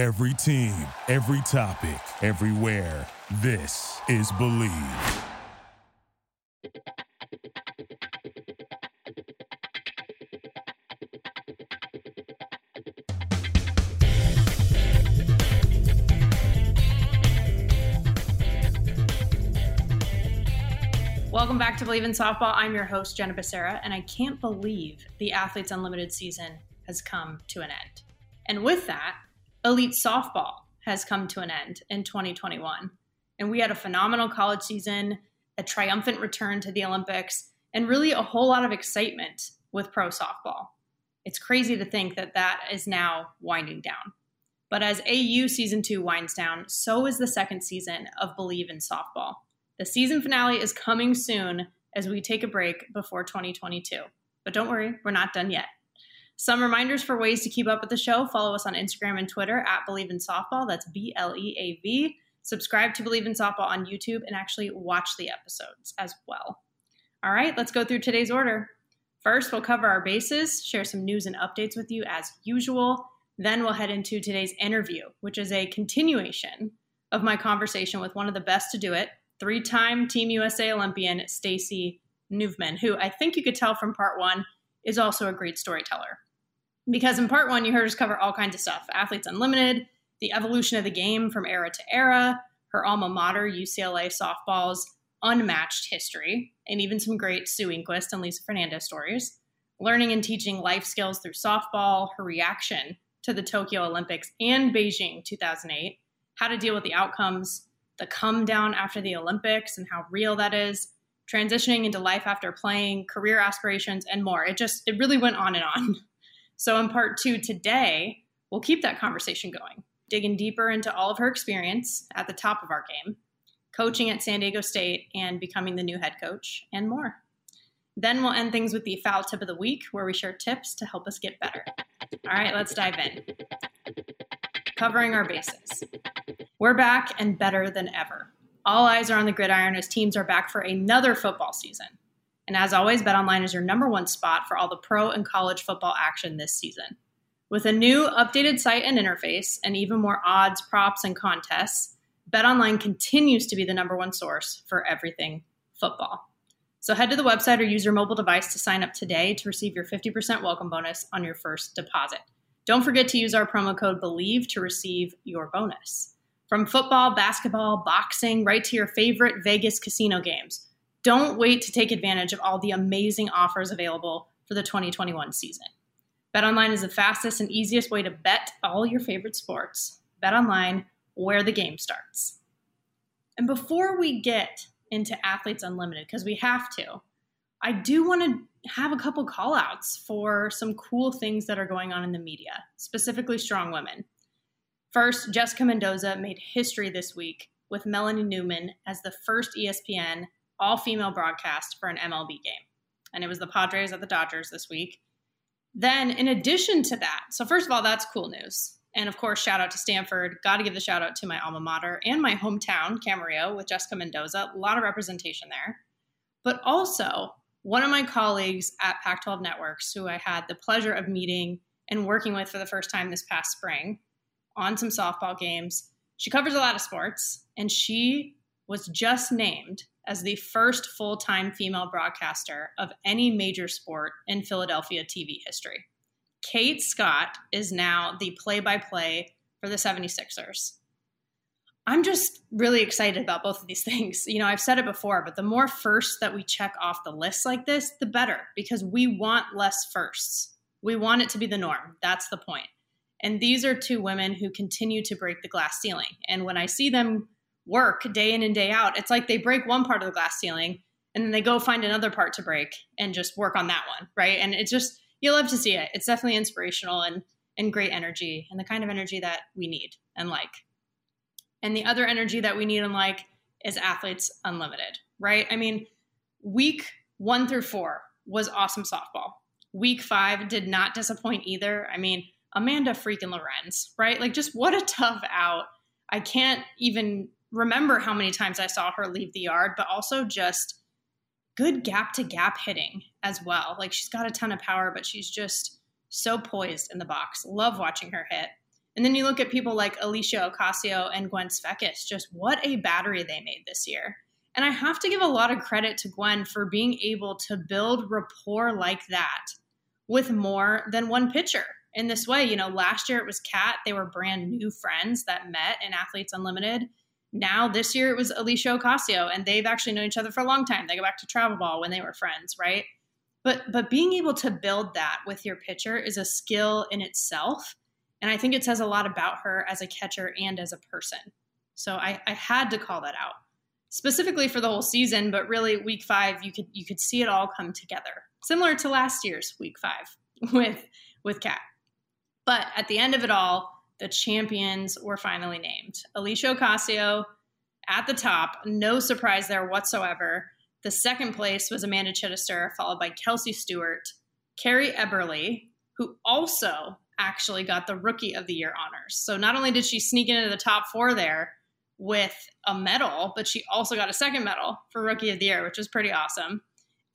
Every team, every topic, everywhere. This is Bleav. Welcome back to Bleav in Softball. I'm your host, Jenna Becerra, and I can't believe the Athletes Unlimited season has come to an end. And with that, elite softball has come to an end in 2021. And we had a phenomenal college season, a triumphant return to the Olympics, and really a whole lot of excitement with pro softball. It's crazy to think that that is now winding down. But as AU season two winds down, so is the second season of Bleav in Softball. The season finale is coming soon as we take a break before 2022. But don't worry, we're not done yet. Some reminders for ways to keep up with the show follow us on Instagram and Twitter at Bleav in Softball. That's B L E A V. Subscribe to Bleav in Softball on YouTube and actually watch the episodes as well. All right, let's go through today's order. First, we'll cover our bases, share some news and updates with you as usual. Then we'll head into today's interview, which is a continuation of my conversation with one of the best to do it, three time Team USA Olympian Stacey Nuveman, who I think you could tell from part one is also a great storyteller because in part one, you heard us cover all kinds of stuff Athletes Unlimited, the evolution of the game from era to era, her alma mater, UCLA softball's unmatched history, and even some great Sue Enquist and Lisa Fernandez stories, learning and teaching life skills through softball, her reaction to the Tokyo Olympics and Beijing 2008, how to deal with the outcomes, the come down after the Olympics and how real that is, transitioning into life after playing, career aspirations, and more. It just, it really went on and on. So, in part two today, we'll keep that conversation going, digging deeper into all of her experience at the top of our game, coaching at San Diego State, and becoming the new head coach, and more. Then we'll end things with the foul tip of the week, where we share tips to help us get better. All right, let's dive in. Covering our bases. We're back and better than ever. All eyes are on the gridiron as teams are back for another football season. And as always, BetOnline is your number one spot for all the pro and college football action this season. With a new updated site and interface, and even more odds, props, and contests, BetOnline continues to be the number one source for everything football. So head to the website or use your mobile device to sign up today to receive your 50% welcome bonus on your first deposit. Don't forget to use our promo code BELIEVE to receive your bonus. From football, basketball, boxing, right to your favorite Vegas casino games. Don't wait to take advantage of all the amazing offers available for the 2021 season. BetOnline is the fastest and easiest way to bet all your favorite sports. BetOnline, where the game starts. And before we get into Athletes Unlimited, because we have to, I do want to have a couple call outs for some cool things that are going on in the media, specifically strong women. First, Jessica Mendoza made history this week with Melanie Newman as the first ESPN all female broadcast for an MLB game. And it was the Padres at the Dodgers this week. Then, in addition to that, so first of all, that's cool news. And of course, shout out to Stanford. Got to give the shout out to my alma mater and my hometown, Camarillo, with Jessica Mendoza. A lot of representation there. But also, one of my colleagues at Pac 12 Networks, who I had the pleasure of meeting and working with for the first time this past spring on some softball games, she covers a lot of sports, and she was just named as the first full time female broadcaster of any major sport in Philadelphia TV history. Kate Scott is now the play by play for the 76ers. I'm just really excited about both of these things. You know, I've said it before, but the more firsts that we check off the list like this, the better because we want less firsts. We want it to be the norm. That's the point. And these are two women who continue to break the glass ceiling. And when I see them work day in and day out, it's like they break one part of the glass ceiling and then they go find another part to break and just work on that one, right? And it's just you love to see it. It's definitely inspirational and and great energy and the kind of energy that we need and like. And the other energy that we need and like is athletes unlimited, right? I mean, week 1 through 4 was awesome softball. Week 5 did not disappoint either. I mean, Amanda freaking Lorenz, right? Like just what a tough out. I can't even remember how many times I saw her leave the yard, but also just good gap to gap hitting as well. Like she's got a ton of power, but she's just so poised in the box. Love watching her hit. And then you look at people like Aleshia Ocasio and Gwen Svekis, just what a battery they made this year. And I have to give a lot of credit to Gwen for being able to build rapport like that with more than one pitcher in this way. You know, last year it was Cat. They were brand new friends that met in Athletes Unlimited. Now this year it was Aleshia Ocasio, and they've actually known each other for a long time. They go back to travel ball when they were friends, right? But but being able to build that with your pitcher is a skill in itself. And I think it says a lot about her as a catcher and as a person. So I, I had to call that out. Specifically for the whole season, but really week five, you could you could see it all come together. Similar to last year's week five with with Cat. But at the end of it all, the champions were finally named. Aleshia Ocasio at the top, no surprise there whatsoever. The second place was Amanda Chittister, followed by Kelsey Stewart, Carrie Eberle, who also actually got the Rookie of the Year honors. So not only did she sneak into the top four there with a medal, but she also got a second medal for Rookie of the Year, which was pretty awesome.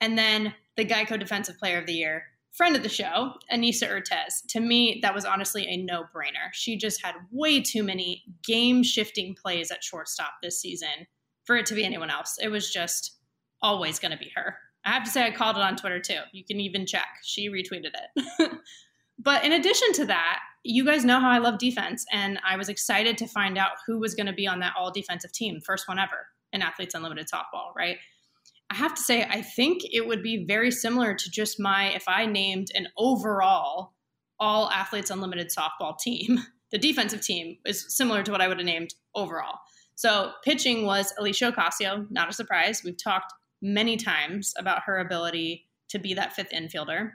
And then the Geico Defensive Player of the Year, friend of the show, Anissa Urtez. To me, that was honestly a no brainer. She just had way too many game shifting plays at shortstop this season for it to be anyone else. It was just always going to be her. I have to say, I called it on Twitter too. You can even check. She retweeted it. but in addition to that, you guys know how I love defense, and I was excited to find out who was going to be on that all defensive team, first one ever in Athletes Unlimited softball, right? I have to say, I think it would be very similar to just my if I named an overall all athletes unlimited softball team. The defensive team is similar to what I would have named overall. So pitching was Aleshia Ocasio, not a surprise. We've talked many times about her ability to be that fifth infielder.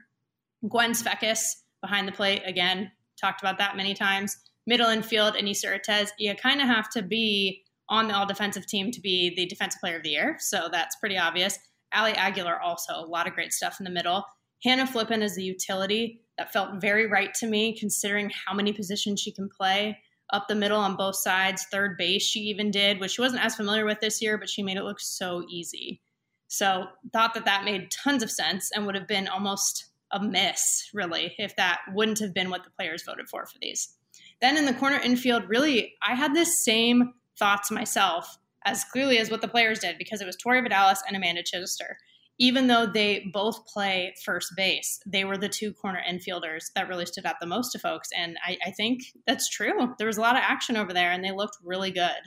Gwen Svekis behind the plate, again, talked about that many times. Middle infield, Anissa Urtez. You kind of have to be on the all defensive team to be the defensive player of the year. So that's pretty obvious. Ali Aguilar also, a lot of great stuff in the middle. Hannah Flippen is the utility. That felt very right to me, considering how many positions she can play up the middle on both sides. Third base, she even did, which she wasn't as familiar with this year, but she made it look so easy. So thought that that made tons of sense and would have been almost a miss, really, if that wouldn't have been what the players voted for for these. Then in the corner infield, really, I had this same thoughts myself as clearly as what the players did because it was Tori Vidales and Amanda Chittister. Even though they both play first base, they were the two corner infielders that really stood out the most to folks. And I, I think that's true. There was a lot of action over there and they looked really good.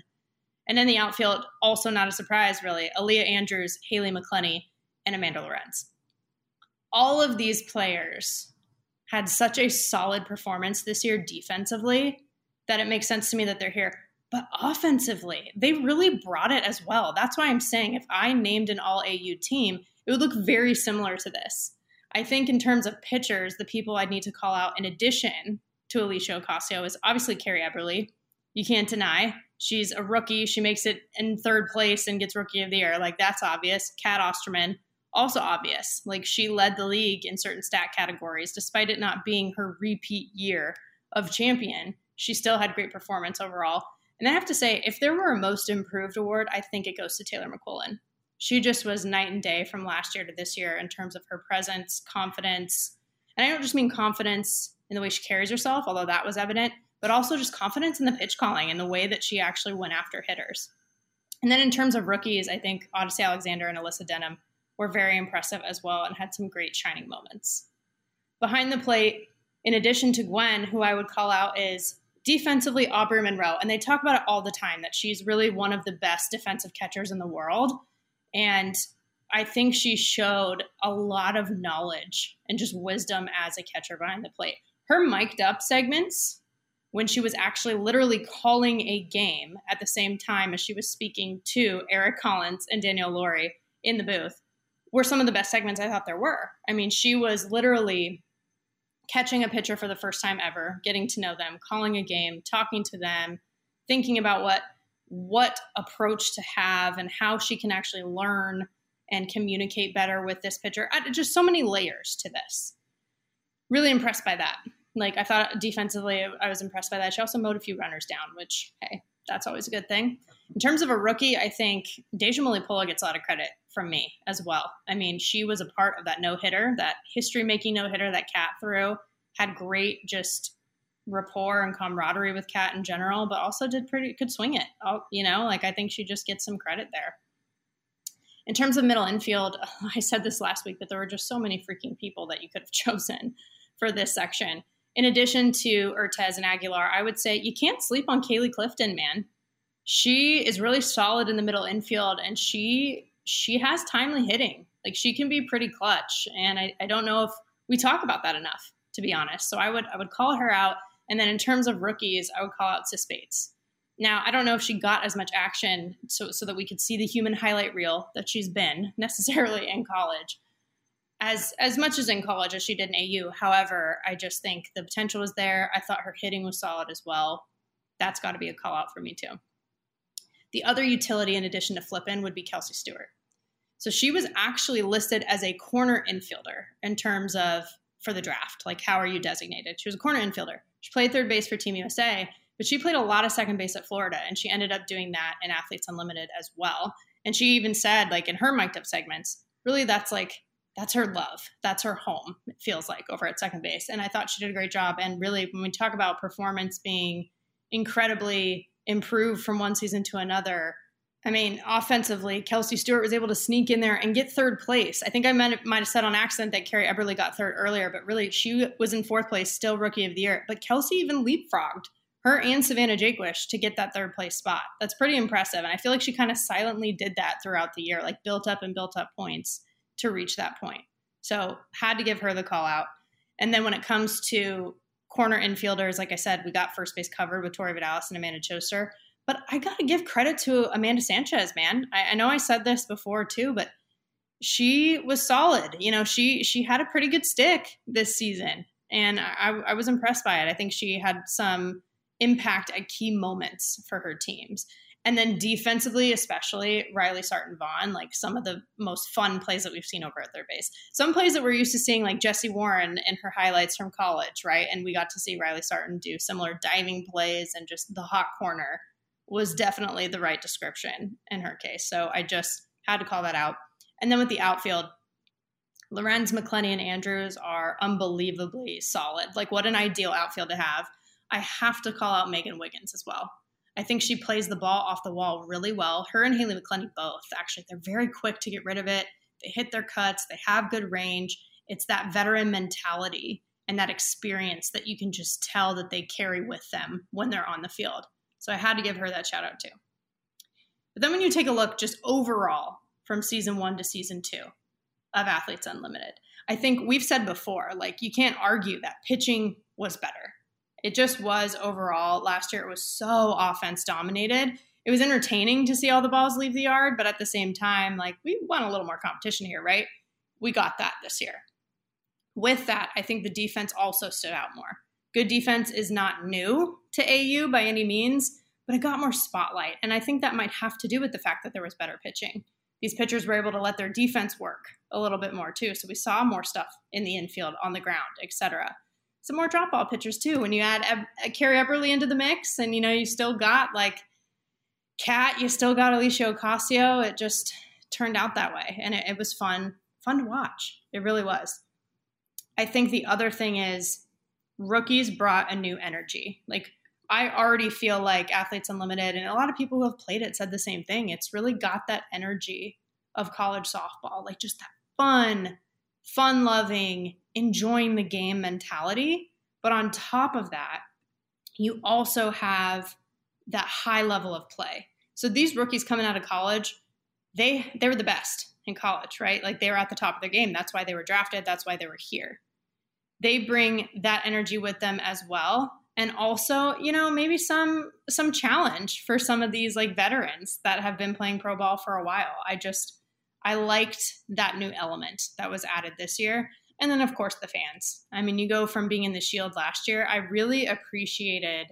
And in the outfield, also not a surprise, really, Aaliyah Andrews, Haylie McCleney, and Amanda Lorenz. All of these players had such a solid performance this year defensively that it makes sense to me that they're here. But offensively, they really brought it as well. That's why I'm saying if I named an all AU team, it would look very similar to this. I think in terms of pitchers, the people I'd need to call out in addition to Aleshia Ocasio is obviously Carrie Eberle. You can't deny she's a rookie. She makes it in third place and gets rookie of the year. Like that's obvious. Cat Osterman, also obvious. Like she led the league in certain stat categories, despite it not being her repeat year of champion. She still had great performance overall. And I have to say, if there were a most improved award, I think it goes to Taylor McQuillin. She just was night and day from last year to this year in terms of her presence, confidence. And I don't just mean confidence in the way she carries herself, although that was evident, but also just confidence in the pitch calling and the way that she actually went after hitters. And then in terms of rookies, I think Odicci Alexander and Alyssa Denham were very impressive as well and had some great shining moments. Behind the plate, in addition to Gwen, who I would call out is defensively Aubree Munro, and they talk about it all the time that she's really one of the best defensive catchers in the world. And I think she showed a lot of knowledge and just wisdom as a catcher behind the plate. Her mic'd up segments, when she was actually literally calling a game at the same time as she was speaking to Eric Collins and Danielle Lawrie in the booth, were some of the best segments I thought there were. I mean, she was literally catching a pitcher for the first time ever, getting to know them, calling a game, talking to them, thinking about what what approach to have and how she can actually learn and communicate better with this pitcher. Just so many layers to this. Really impressed by that. Like I thought defensively, I was impressed by that. She also mowed a few runners down, which hey, that's always a good thing. In terms of a rookie, I think Dejah Mulipola gets a lot of credit from me as well. I mean, she was a part of that no hitter, that history making no hitter that Cat threw, had great just rapport and camaraderie with Cat in general, but also did pretty could swing it. You know, like I think she just gets some credit there. In terms of middle infield, I said this last week, but there were just so many freaking people that you could have chosen for this section. In addition to Urtez and Aguilar, I would say you can't sleep on Kaylee Clifton, man. She is really solid in the middle infield and she she has timely hitting. Like she can be pretty clutch. And I, I don't know if we talk about that enough, to be honest. So I would I would call her out. And then in terms of rookies, I would call out Sis Bates. Now, I don't know if she got as much action so, so that we could see the human highlight reel that she's been necessarily in college as as much as in college as she did in AU. However, I just think the potential was there. I thought her hitting was solid as well. That's got to be a call out for me too. The other utility in addition to Flippen would be Kelsey Stewart. So she was actually listed as a corner infielder in terms of for the draft. Like, how are you designated? She was a corner infielder. She played third base for Team USA, but she played a lot of second base at Florida, and she ended up doing that in Athletes Unlimited as well. And she even said, like in her mic'd up segments, really that's like that's her love. That's her home, it feels like, over at second base. And I thought she did a great job. And really, when we talk about performance being incredibly improved from one season to another, I mean, offensively, Kelsey Stewart was able to sneak in there and get third place. I think I might, might have said on accident that Carrie Eberle got third earlier, but really, she was in fourth place, still rookie of the year. But Kelsey even leapfrogged her and Savannah Jaquish to get that third place spot. That's pretty impressive. And I feel like she kind of silently did that throughout the year, like built up and built up points to reach that point. So had to give her the call out. And then when it comes to corner infielders, like I said, we got first base covered with Tori Vidales and Amanda Chittister. But I got to give credit to Amanda Sanchez, man. I, I know I said this before too, but she was solid. You know, she she had a pretty good stick this season, and I, I was impressed by it. I think she had some impact at key moments for her teams. And then defensively, especially Riley Sarton Vaughn, like some of the most fun plays that we've seen over at third base. Some plays that we're used to seeing, like Jessie Warren in her highlights from college, right? And we got to see Riley Sarton do similar diving plays and just the hot corner was definitely the right description in her case. So I just had to call that out. And then with the outfield, Lorenz, McCleney, and Andrews are unbelievably solid. Like, what an ideal outfield to have. I have to call out Megan Wiggins as well. I think she plays the ball off the wall really well. Her and Haylie McCleney both, actually, they're very quick to get rid of it. They hit their cuts, they have good range. It's that veteran mentality and that experience that you can just tell that they carry with them when they're on the field. So I had to give her that shout out too. But then when you take a look just overall from season one to season two of Athletes Unlimited, I think we've said before, like you can't argue that pitching was better it just was overall. Last year, it was so offense dominated. It was entertaining to see all the balls leave the yard, but at the same time, like we want a little more competition here, right? We got that this year. With that, I think the defense also stood out more. Good defense is not new to AU by any means, but it got more spotlight. And I think that might have to do with the fact that there was better pitching. These pitchers were able to let their defense work a little bit more too. So we saw more stuff in the infield, on the ground, etc some more drop ball pitchers too. When you add Carrie uh, Eberle into the mix, and you know you still got like Cat, you still got Aleshia Ocasio. It just turned out that way, and it, it was fun, fun to watch. It really was. I think the other thing is rookies brought a new energy. Like I already feel like Athletes Unlimited, and a lot of people who have played it said the same thing. It's really got that energy of college softball, like just that fun, fun loving, enjoying the game mentality. But on top of that, you also have that high level of play. So these rookies coming out of college, they they were the best in college, right? Like they were at the top of their game. That's why they were drafted. That's why they were here. They bring that energy with them as well. And also, you know, maybe some some challenge for some of these like veterans that have been playing pro ball for a while. I just I liked that new element that was added this year. And then, of course, the fans. I mean, you go from being in the Shield last year, I really appreciated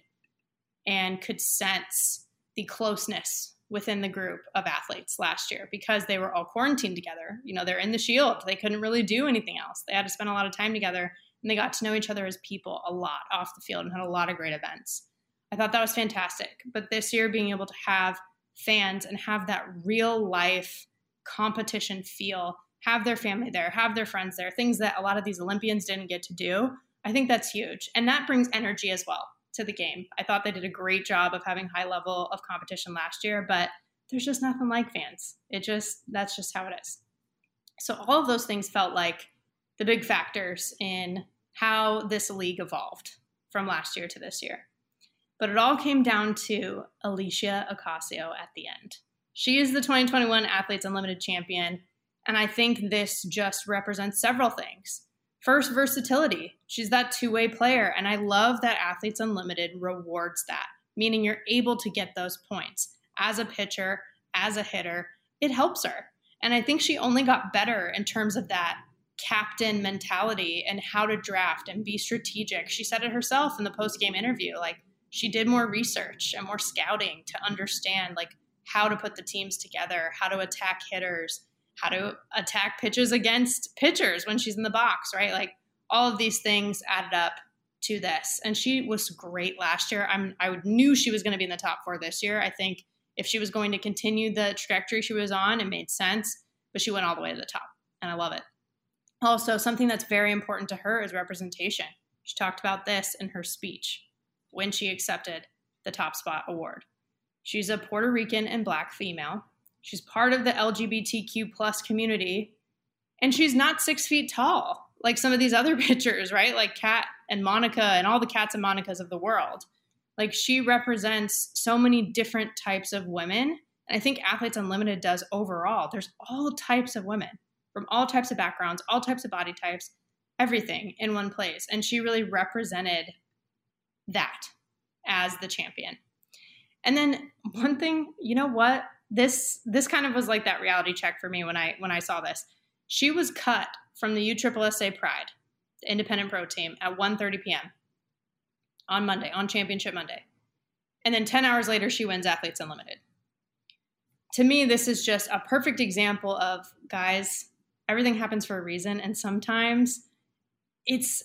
and could sense the closeness within the group of athletes last year because they were all quarantined together. You know, they're in the Shield, they couldn't really do anything else. They had to spend a lot of time together and they got to know each other as people a lot off the field and had a lot of great events. I thought that was fantastic. But this year, being able to have fans and have that real life competition feel, have their family there, have their friends there, things that a lot of these Olympians didn't get to do. I think that's huge. And that brings energy as well to the game. I thought they did a great job of having high level of competition last year, but there's just nothing like fans. It just, that's just how it is. So all of those things felt like the big factors in how this league evolved from last year to this year. But it all came down to Aleshia Ocasio at the end. She is the 2021 Athletes Unlimited champion, and I think this just represents several things. First, versatility. She's that two way player, and I love that Athletes Unlimited rewards that, meaning you're able to get those points as a pitcher, as a hitter. It helps her. And I think she only got better in terms of that captain mentality and how to draft and be strategic. She said it herself in the post game interview. Like she did more research and more scouting to understand like how to put the teams together, how to attack hitters, how to attack pitches against pitchers when she's in the box, right? Like all of these things added up to this. And she was great last year. I'm I knew she was going to be in the top 4 this year. I think if she was going to continue the trajectory she was on, it made sense, but she went all the way to the top. And I love it. Also, something that's very important to her is representation. She talked about this in her speech when she accepted the Top Spot Award. She's a Puerto Rican and Black female. She's part of the LGBTQ plus community, and she's not six feet tall like some of these other pitchers, right? Like Cat and Monica and all the Cats and Monicas of the world. Like she represents so many different types of women. And I think Athletes Unlimited does overall. There's all types of women from all types of backgrounds, all types of body types, everything in one place. And she really represented that as the champion. And then one thing, you know what? This this kind of was like that reality check for me when I when I saw this. She was cut from the USSSA Pride, the independent pro team, at 1:30 p.m. on Monday, on Championship Monday. And then 10 hours later, she wins Athletes Unlimited. To me, this is just a perfect example of guys, everything happens for a reason and sometimes it's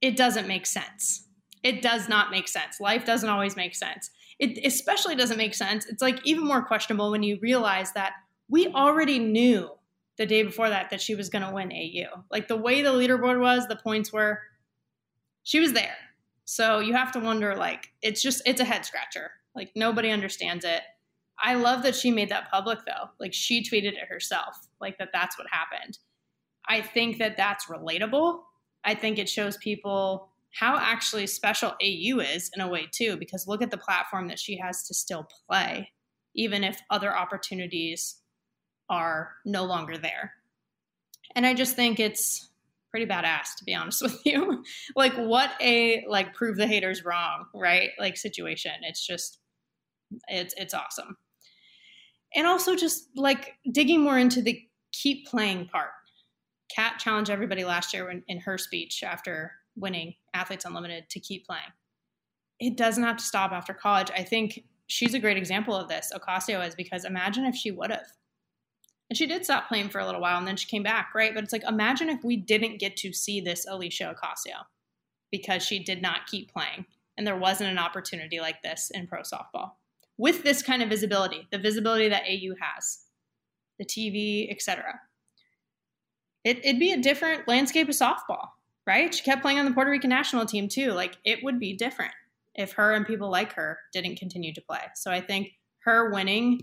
it doesn't make sense it does not make sense. Life doesn't always make sense. It especially doesn't make sense. It's like even more questionable when you realize that we already knew the day before that that she was going to win au like the way the leaderboard was the points were she was there. So you have to wonder like it's just it's a head scratcher. Like nobody understands it. I love that she made that public though. Like she tweeted it herself, like that that's what happened. I think that that's relatable. I think it shows people how actually special AU is in a way too, because look at the platform that she has to still play, even if other opportunities are no longer there. And I just think it's pretty badass to be honest with you. like what a like prove the haters wrong, right? Like situation. It's just it's it's awesome and also just like digging more into the keep playing part. Cat challenged everybody last year in, in her speech after winning Athletes Unlimited to keep playing. It doesn't have to stop after college. I think she's a great example of this. Ocasio is because imagine if she would have. And she did stop playing for a little while and then she came back, right? But it's like imagine if we didn't get to see this Aleshia Ocasio because she did not keep playing and there wasn't an opportunity like this in pro softball with this kind of visibility, the visibility that AU has, the TV, etc. It, it'd be a different landscape of softball, right? She kept playing on the Puerto Rican national team too. Like it would be different if her and people like her didn't continue to play. So I think her winning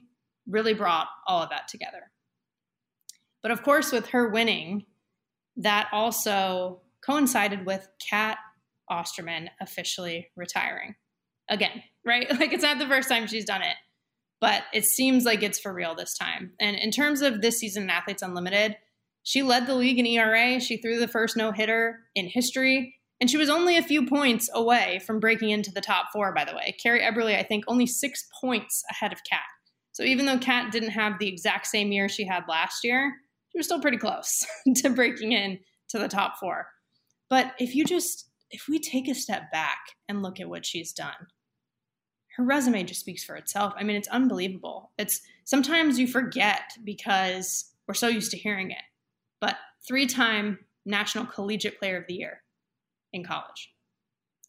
really brought all of that together. But of course, with her winning, that also coincided with Cat Osterman officially retiring again, right? Like it's not the first time she's done it, but it seems like it's for real this time. And in terms of this season in Athletes Unlimited, she led the league in ERA. She threw the first no hitter in history. And she was only a few points away from breaking into the top four, by the way. Carrie Eberle, I think, only six points ahead of Cat. So even though Cat didn't have the exact same year she had last year, she was still pretty close to breaking in to the top four. But if you just, if we take a step back and look at what she's done, her resume just speaks for itself. I mean, it's unbelievable. It's sometimes you forget because we're so used to hearing it. But three time National Collegiate Player of the Year in college.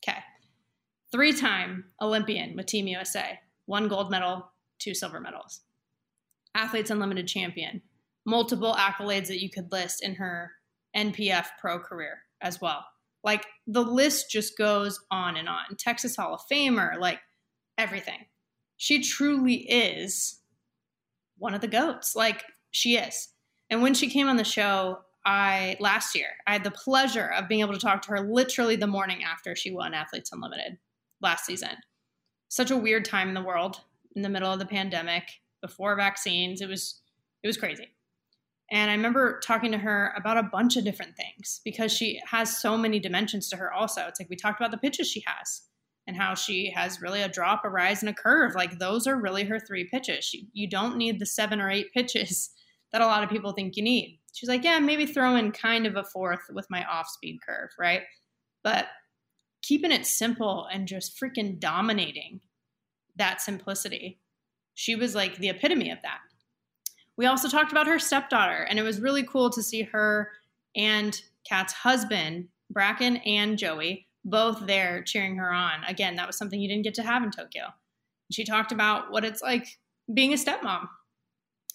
Okay. Three time Olympian with Team USA, one gold medal, two silver medals. Athletes Unlimited champion, multiple accolades that you could list in her NPF pro career as well. Like the list just goes on and on. Texas Hall of Famer, like everything. She truly is one of the goats. Like she is. And when she came on the show, I last year, I had the pleasure of being able to talk to her literally the morning after she won Athletes Unlimited last season. Such a weird time in the world in the middle of the pandemic, before vaccines. It was it was crazy. And I remember talking to her about a bunch of different things because she has so many dimensions to her, also. It's like we talked about the pitches she has and how she has really a drop, a rise, and a curve. Like those are really her three pitches. She, you don't need the seven or eight pitches that a lot of people think you need. She's like, yeah, maybe throw in kind of a fourth with my off speed curve, right? But keeping it simple and just freaking dominating that simplicity. She was like the epitome of that. We also talked about her stepdaughter, and it was really cool to see her and Cat's husband, Bracken and Joey, both there cheering her on. Again, that was something you didn't get to have in Tokyo. She talked about what it's like being a stepmom.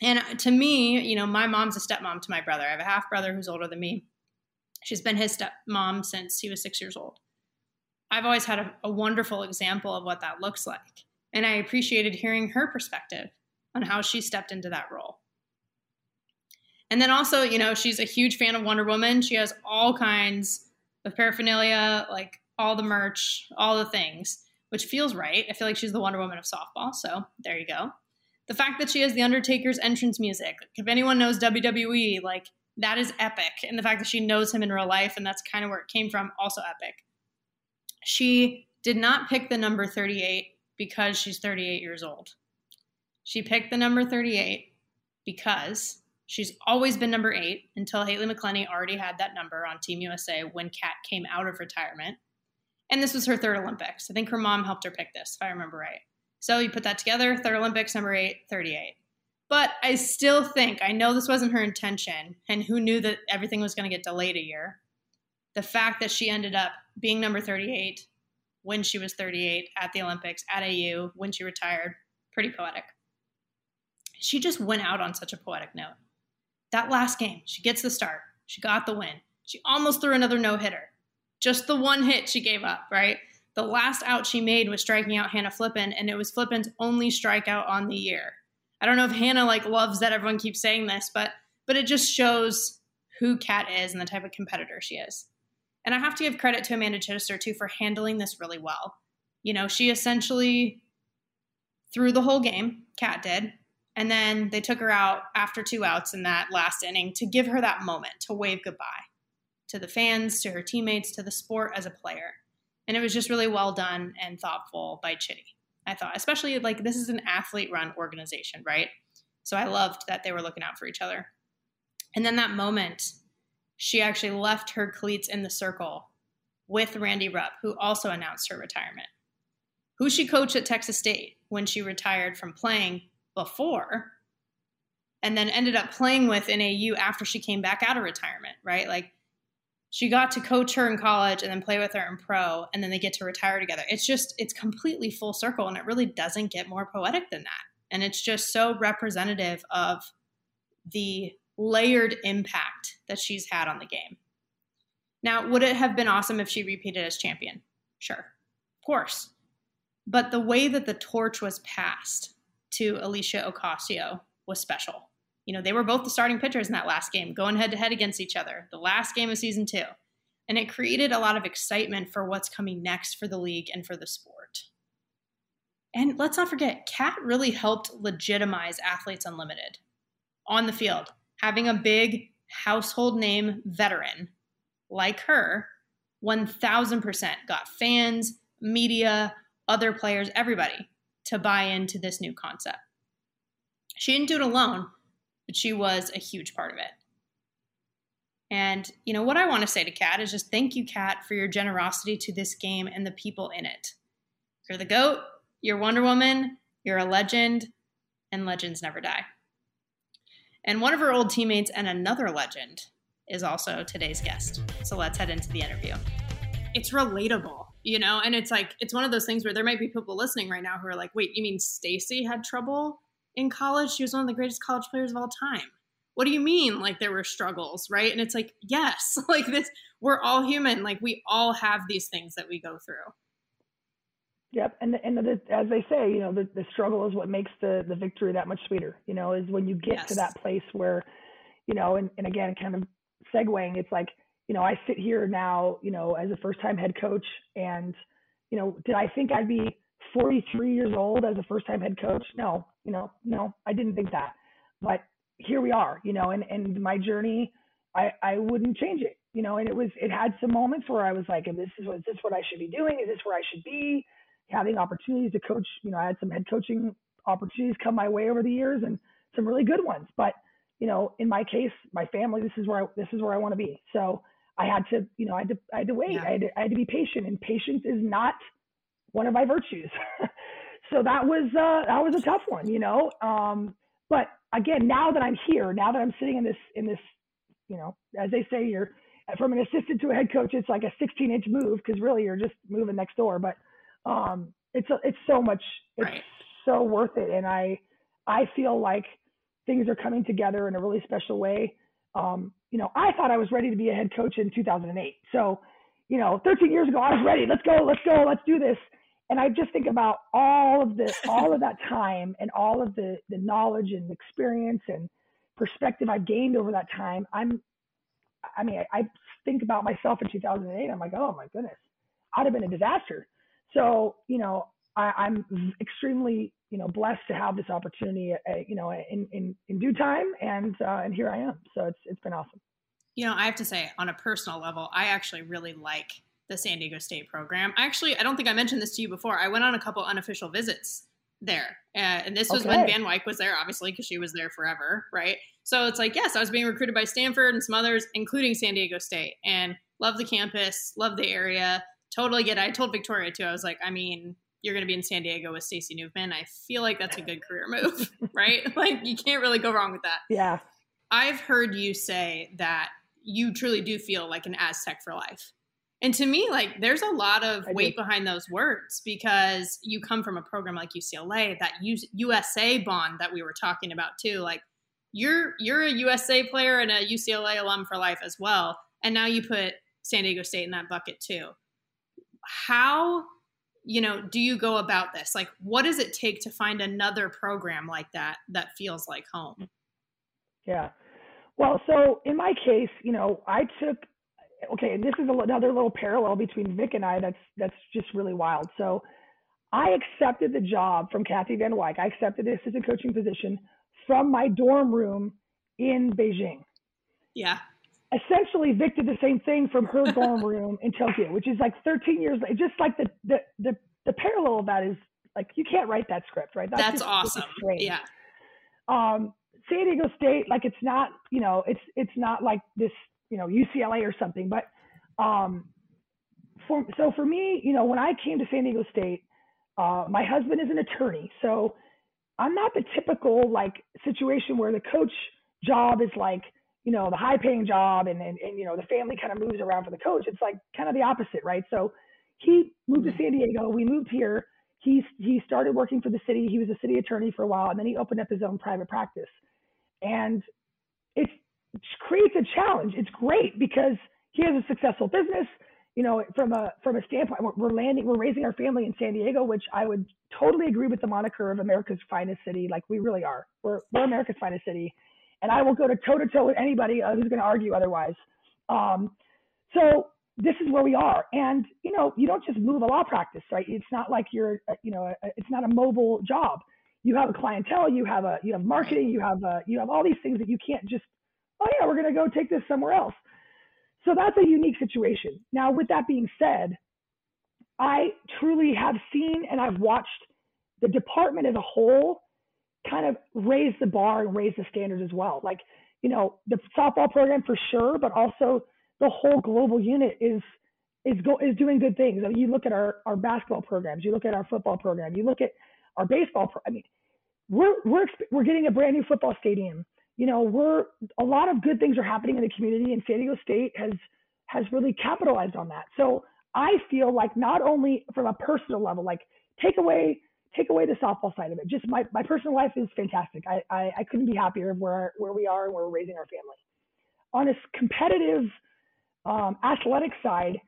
And to me, you know, my mom's a stepmom to my brother. I have a half brother who's older than me. She's been his stepmom since he was six years old. I've always had a, a wonderful example of what that looks like. And I appreciated hearing her perspective on how she stepped into that role. And then also, you know, she's a huge fan of Wonder Woman. She has all kinds of paraphernalia, like all the merch, all the things, which feels right. I feel like she's the Wonder Woman of softball. So there you go. The fact that she has The Undertaker's entrance music, if anyone knows WWE, like that is epic. And the fact that she knows him in real life and that's kind of where it came from, also epic. She did not pick the number 38 because she's 38 years old. She picked the number 38 because She's always been number eight until Haylie McCleney already had that number on Team USA when Cat came out of retirement. And this was her third Olympics. I think her mom helped her pick this, if I remember right. So you put that together, third Olympics, number eight, 38. But I still think, I know this wasn't her intention, and who knew that everything was going to get delayed a year. The fact that she ended up being number 38 when she was 38 at the Olympics at AU when she retired, pretty poetic. She just went out on such a poetic note. That last game, she gets the start. She got the win. She almost threw another no hitter. Just the one hit she gave up, right? The last out she made was striking out Hannah Flippen, and it was Flippen's only strikeout on the year. I don't know if Hannah like loves that everyone keeps saying this, but but it just shows who Cat is and the type of competitor she is. And I have to give credit to Amanda Chittister too for handling this really well. You know, she essentially threw the whole game, Cat did, and then they took her out after two outs in that last inning to give her that moment to wave goodbye to the fans, to her teammates, to the sport as a player. And it was just really well done and thoughtful by Chitty. I thought, especially like this is an athlete run organization, right? So I loved that they were looking out for each other. And then that moment, she actually left her cleats in the circle with Randi Rupp, who also announced her retirement, who she coached at Texas State when she retired from playing before and then ended up playing with in AU after she came back out of retirement, right? Like she got to coach her in college and then play with her in pro and then they get to retire together. It's just it's completely full circle and it really doesn't get more poetic than that. And it's just so representative of the layered impact that she's had on the game. Now, would it have been awesome if she repeated as champion? Sure. Of course. But the way that the torch was passed to Aleshia Ocasio was special. You know, they were both the starting pitchers in that last game, going head to head against each other, the last game of season two. And it created a lot of excitement for what's coming next for the league and for the sport. And let's not forget, Cat really helped legitimize Athletes Unlimited on the field. Having a big household name veteran like her, 1000% got fans, media, other players, everybody to buy into this new concept. She didn't do it alone, but she was a huge part of it. And, you know, what I want to say to Cat is just thank you, Cat, for your generosity to this game and the people in it. You're the GOAT, you're Wonder Woman, you're a legend, and legends never die. And one of her old teammates and another legend is also today's guest. So let's head into the interview. It's relatable you know and it's like it's one of those things where there might be people listening right now who are like wait you mean stacy had trouble in college she was one of the greatest college players of all time what do you mean like there were struggles right and it's like yes like this we're all human like we all have these things that we go through Yep, and and the, as they say, you know, the, the struggle is what makes the the victory that much sweeter. You know, is when you get yes. to that place where, you know, and and again, kind of segueing, it's like, you know, I sit here now, you know, as a first time head coach, and, you know, did I think I'd be 43 years old as a first time head coach? No, you know, no, I didn't think that, but here we are, you know, and and my journey, I I wouldn't change it, you know, and it was it had some moments where I was like, and this is what is this what I should be doing? Is this where I should be? having opportunities to coach. You know, I had some head coaching opportunities come my way over the years and some really good ones. But you know, in my case, my family, this is where I, this is where I want to be. So I had to, you know, I had to, I had to wait. Yeah. I, had to, I had to be patient, and patience is not one of my virtues. so that was uh, that was a tough one, you know. Um, but again, now that I'm here, now that I'm sitting in this in this, you know, as they say, you're from an assistant to a head coach, it's like a 16 inch move because really you're just moving next door. But um, it's a, it's so much it's right. so worth it and i i feel like things are coming together in a really special way um, you know i thought i was ready to be a head coach in 2008 so you know 13 years ago i was ready let's go let's go let's do this and i just think about all of the all of that time and all of the the knowledge and experience and perspective i've gained over that time i'm i mean i, I think about myself in 2008 i'm like oh my goodness i'd have been a disaster so, you know, I, am extremely, you know, blessed to have this opportunity, uh, you know, in, in, in due time. And, uh, and here I am. So it's, it's been awesome. You know, I have to say on a personal level, I actually really like the San Diego State program. Actually, I don't think I mentioned this to you before. I went on a couple unofficial visits there. Uh, and this was okay. when Van Wyk was there, obviously, because she was there forever, right? So it's like, yes, I was being recruited by Stanford and some others, including San Diego State, and love the campus, love the area totally get it. I told Victoria too. I was like, I mean, you're going to be in San Diego with Stacey Nuveman. I feel like that's a good career move, right? Like you can't really go wrong with that. Yeah. I've heard you say that you truly do feel like an Aztec for life. And to me, like there's a lot of weight behind those words because you come from a program like UCLA, that USA bond that we were talking about too. Like you're you're a USA player and a UCLA alum for life as well. And now you put San Diego State in that bucket too. How you know do you go about this? Like what does it take to find another program like that that feels like home? Yeah. Well so in my case you know i took okay and this is another little parallel between vic and i that's that's just really wild so i accepted the job from kathy van wyk i accepted the assistant coaching position from my dorm room in beijing yeah essentially Vic did the same thing from her dorm room in Tokyo, which is like 13 years later. Just like the, the, the, the parallel of that is like, you can't write that script, right? That's, That's just, awesome. Yeah. Um, San Diego State, like it's not, you know, it's, it's not like this, you know, UCLA or something, but, um, for, so for me, you know, when I came to San Diego State, uh, my husband is an attorney. So I'm not the typical like situation where the coach job is like, you know, the high paying job and, and, and, you know, the family kind of moves around for the coach. It's like kind of the opposite, right? So he moved to San Diego. We moved here. He, he started working for the city. He was a city attorney for a while and then he opened up his own private practice. And it creates a challenge. It's great because he has a successful business. You know, from a from a standpoint, we're landing, we're raising our family in San Diego, which I would totally agree with the moniker of America's finest city. Like we really are. We're we're America's finest city and I will go to toe to toe with anybody uh, who's going to argue otherwise. Um, so this is where we are, and you know, you don't just move a law practice, right? It's not like you're, uh, you know, it's not a mobile job. You have a clientele, you have a, you have marketing, you have a, you have all these things that you can't just, oh yeah, we're to go take this somewhere else. So that's a unique situation. Now, with that being said, I truly have seen and I've watched the department as a whole kind of raise the bar and raise the standards as well. Like, you know, the softball program for sure, but also the whole global unit is is go is doing good things. I mean, you look at our our basketball programs, you look at our football program, you look at our baseball. Pro- I mean, we're we're we're getting a brand new football stadium. You know, we're a lot of good things are happening in the community, and San Diego State has has really capitalized on that. So I feel like not only from a personal level, like take away take away the softball side of it. Just my, my personal life is fantastic. I, I, I couldn't be happier of where, where we are and where we're raising our family. On a competitive um, athletic side,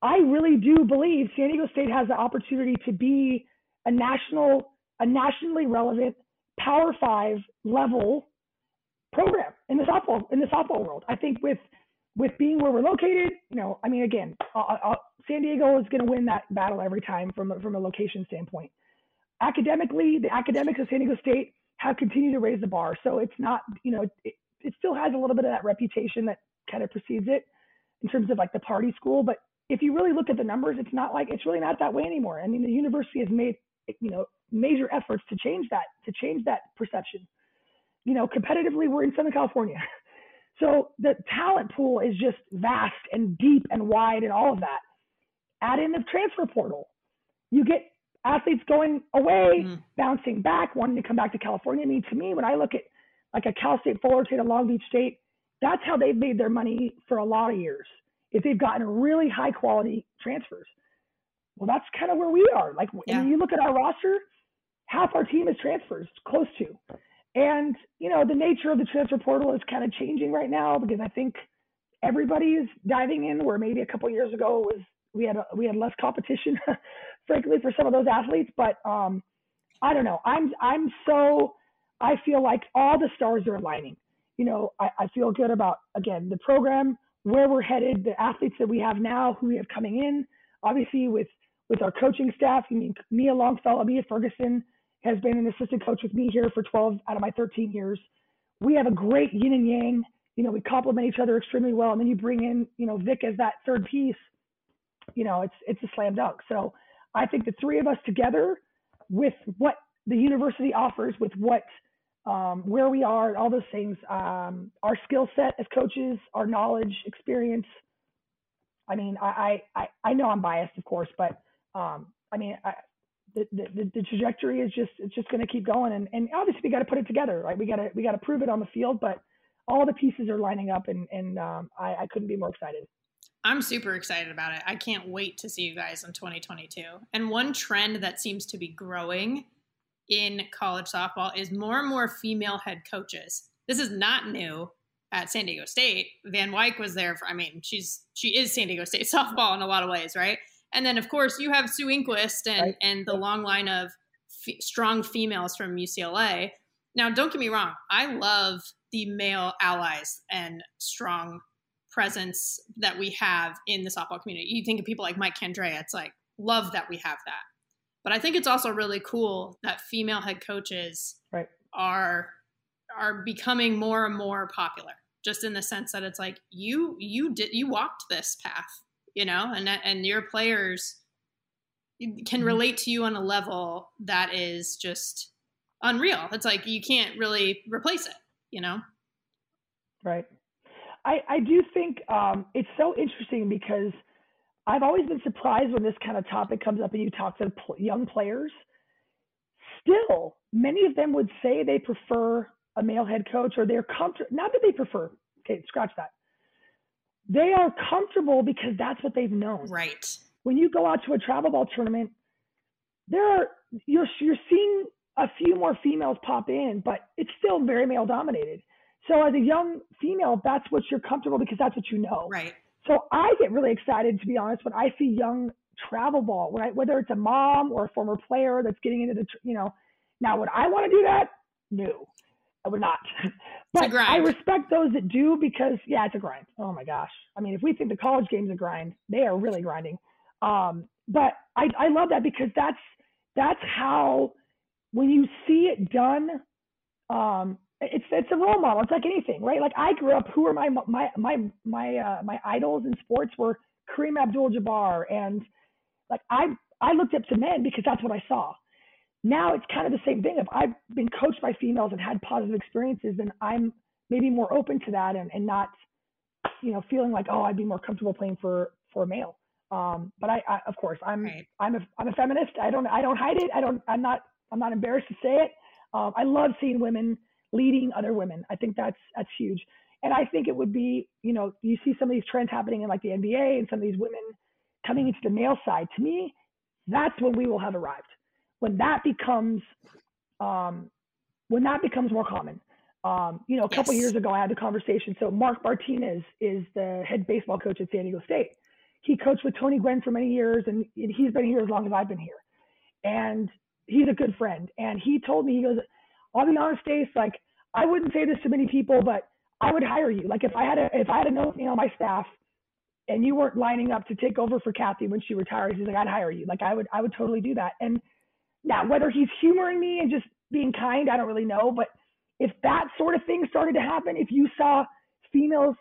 I really do believe San Diego State has the opportunity to be a national, a nationally relevant Power Five level program in the softball in the softball world. I think with with being where we're located, you know, I mean, again, uh, uh, San Diego is going to win that battle every time from a, from a location standpoint. Academically, the academics of San Diego State have continued to raise the bar, so it's not, you know, it, it still has a little bit of that reputation that kind of precedes it in terms of like the party school. But if you really look at the numbers, it's not like it's really not that way anymore. I mean, the university has made, you know, major efforts to change that, to change that perception. You know, competitively, we're in Southern California. So the talent pool is just vast and deep and wide and all of that. Add in the transfer portal. You get athletes going away, mm. bouncing back, wanting to come back to California. I mean, to me, when I look at like a Cal State Fullerton, a Long Beach State, that's how they've made their money for a lot of years. If they've gotten really high quality transfers. Well, that's kind of where we are. Like yeah. when you look at our roster, half our team is transfers, close to. And, you know, the nature of the transfer portal is kind of changing right now because I think everybody is diving in where maybe a couple years ago was we had a, we had less competition, frankly, for some of those athletes. But um, I don't know. I'm I'm so I feel like all the stars are aligning. You know, I, I feel good about again the program, where we're headed, the athletes that we have now, who we have coming in. Obviously, with with our coaching staff, I mean Mia Longfellow, Mia Ferguson, has been an assistant coach with me here for 12 out of my 13 years. We have a great yin and yang. You know, we complement each other extremely well. And then you bring in, you know, Vic as that third piece. You know, it's it's a slam dunk. So I think the three of us together, with what the university offers, with what um, where we are, all those things, um, our skill set as coaches, our knowledge, experience. I mean, I I I know I'm biased, of course, but um, I mean, I, the, the, the trajectory is just it's just going to keep going. And, and obviously we got to put it together right? We got to we got to prove it on the field but all the pieces are lining up and and um, I, I couldn't be more excited. I'm super excited about it. I can't wait to see you guys in 2022 and one trend that seems to be growing in college softball is more and more female head coaches. This is not new at san diego state. Van Wyk was there for i mean she's she is san diego state softball in a lot of ways right and then, of course, you have Sue Enquist and, right. and the long line of f- strong females from UCLA. Now, don't get me wrong, I love the male allies and strong presence that we have in the softball community. You think of people like Mike Candrea, it's like, love that we have that. But I think it's also really cool that female head coaches right. are are becoming more and more popular just in the sense that it's like you you did you walked this path you know, and and your players can mm-hmm. relate to you on a level that is just unreal. It's like you can't really replace it, you know. Right. I I do think um, it's so interesting because I've always been surprised when this kind of topic comes up and you talk to young players. Still, many of them would say they prefer a male head coach or they're comfortable. Not that they prefer. Okay, scratch that they are comfortable because that's what they've known. Right. When you go out to a travel ball tournament, there are you're you're seeing a few more females pop in, but it's still very male dominated. So as a young female, that's what you're comfortable because that's what you know. Right. So I get really excited to be honest when I see young travel ball, right? Whether it's a mom or a former player that's getting into the, you know, now would I want to do that? No. I would not. but I respect those that do because yeah, it's a grind. Oh my gosh. I mean, if we think the college game's a grind, they are really grinding. Um, but I, I love that because that's that's how when you see it done, um, it's it's a role model. It's like anything, right? Like I grew up. Who are my my my my uh, my idols in sports were Kareem Abdul-Jabbar, and like I I looked up to men because that's what I saw now it's kind of the same thing. If I've been coached by females and had positive experiences, then I'm maybe more open to that and, and not, you know, feeling like, oh, I'd be more comfortable playing for, for a male. Um, but I, I, of course, I'm, right. I'm a, I'm a feminist. I don't, I don't hide it. I don't, I'm not, I'm not embarrassed to say it. Um, I love seeing women leading other women. I think that's, that's huge. And I think it would be, you know, you see some of these trends happening in like the NBA and some of these women coming into the male side. To me, that's when we will have arrived when that becomes um, when that becomes more common. Um, you know, a couple yes. years ago, I had a conversation. So Mark Martinez is the head baseball coach at San Diego State. He coached with Tony Gwynn for many years, and he's been here as long as I've been here. And he's a good friend. And he told me, he goes, I'll be honest, Stace, like I wouldn't say this to many people, but I would hire you. Like if I had a if I had a note on my staff and you weren't lining up to take over for Kathy when she retires, he's like, I'd hire you. Like I would I would totally do that. And now whether he's humoring me and just being kind, I don't really know. But if that sort of thing started to happen, if you saw females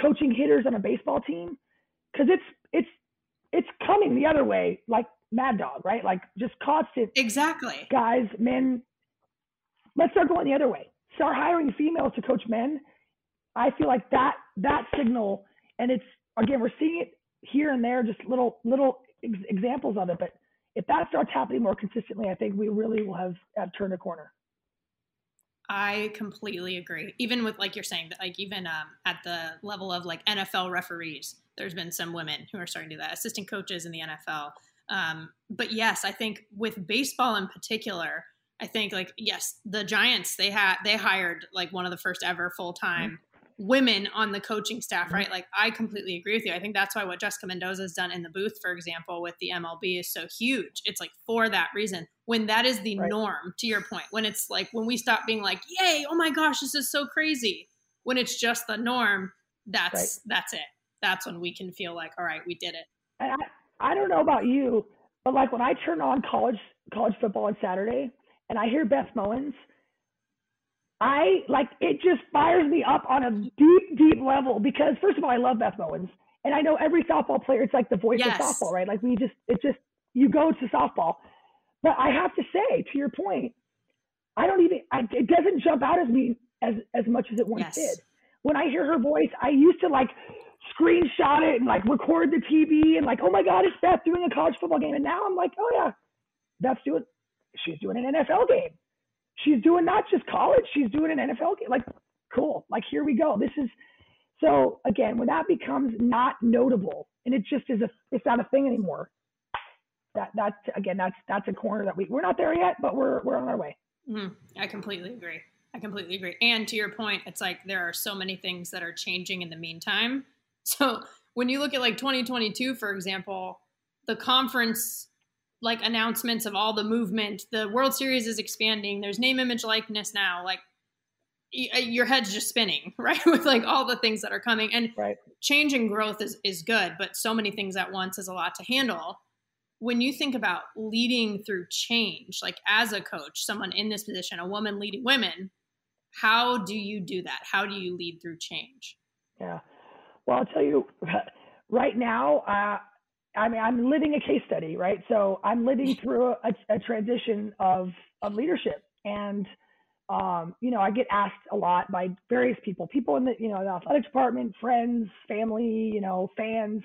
coaching hitters on a baseball team, because it's it's it's coming the other way, like Mad Dog, right? Like just constant. Exactly. Guys, men. Let's start going the other way. Start hiring females to coach men. I feel like that that signal, and it's again we're seeing it here and there, just little little ex- examples of it. But if that starts happening more consistently, I think we really will have, have turned a corner. I completely agree. Even with like you're saying that like even um, at the level of like NFL referees, there's been some women who are starting to do that, assistant coaches in the NFL. Um, but yes, I think with baseball in particular, I think like yes, the Giants they had they hired like one of the first ever full time women on the coaching staff, right? Like I completely agree with you. I think that's why what Jessica Mendoza has done in the booth, for example, with the MLB is so huge. It's like for that reason. When that is the right. norm, to your point, when it's like when we stop being like, "Yay! Oh my gosh, this is so crazy," when it's just the norm, that's right. that's it. That's when we can feel like, "All right, we did it." I I don't know about you, but like when I turn on college college football on Saturday and I hear Beth Mowins I like it just fires me up on a deep, deep level because first of all, I love Beth Mowins. And I know every softball player, it's like the voice yes. of softball, right? Like we just it just you go to softball. But I have to say, to your point, I don't even I, it doesn't jump out as me as as much as it once yes. did. When I hear her voice, I used to like screenshot it and like record the TV and like, oh my God, it's Beth doing a college football game. And now I'm like, oh yeah, Beth's doing she's doing an NFL game she's doing not just college, she's doing an NFL game. Like, cool. Like, here we go. This is so again, when that becomes not notable and it just is a, it's not a thing anymore. That that again, that's that's a corner that we we're not there yet, but we're we're on our way. Mm-hmm. I completely agree. I completely agree. And to your point, it's like there are so many things that are changing in the meantime. So when you look at like 2022, for example, the conference like announcements of all the movement. The World Series is expanding. There's name, image, likeness now. Like uh, your head's just spinning, right? With like all the things that are coming and right. change and growth is, is good, but so many things at once is a lot to handle. When you think about leading through change, like as a coach, someone in this position, a woman leading women, how do you do that? How do you lead through change? Yeah. Well, I'll tell you right now, uh, I mean, I'm living a case study, right? So I'm living through a, a transition of of leadership, and um, you know, I get asked a lot by various people, people in the you know the athletic department, friends, family, you know, fans.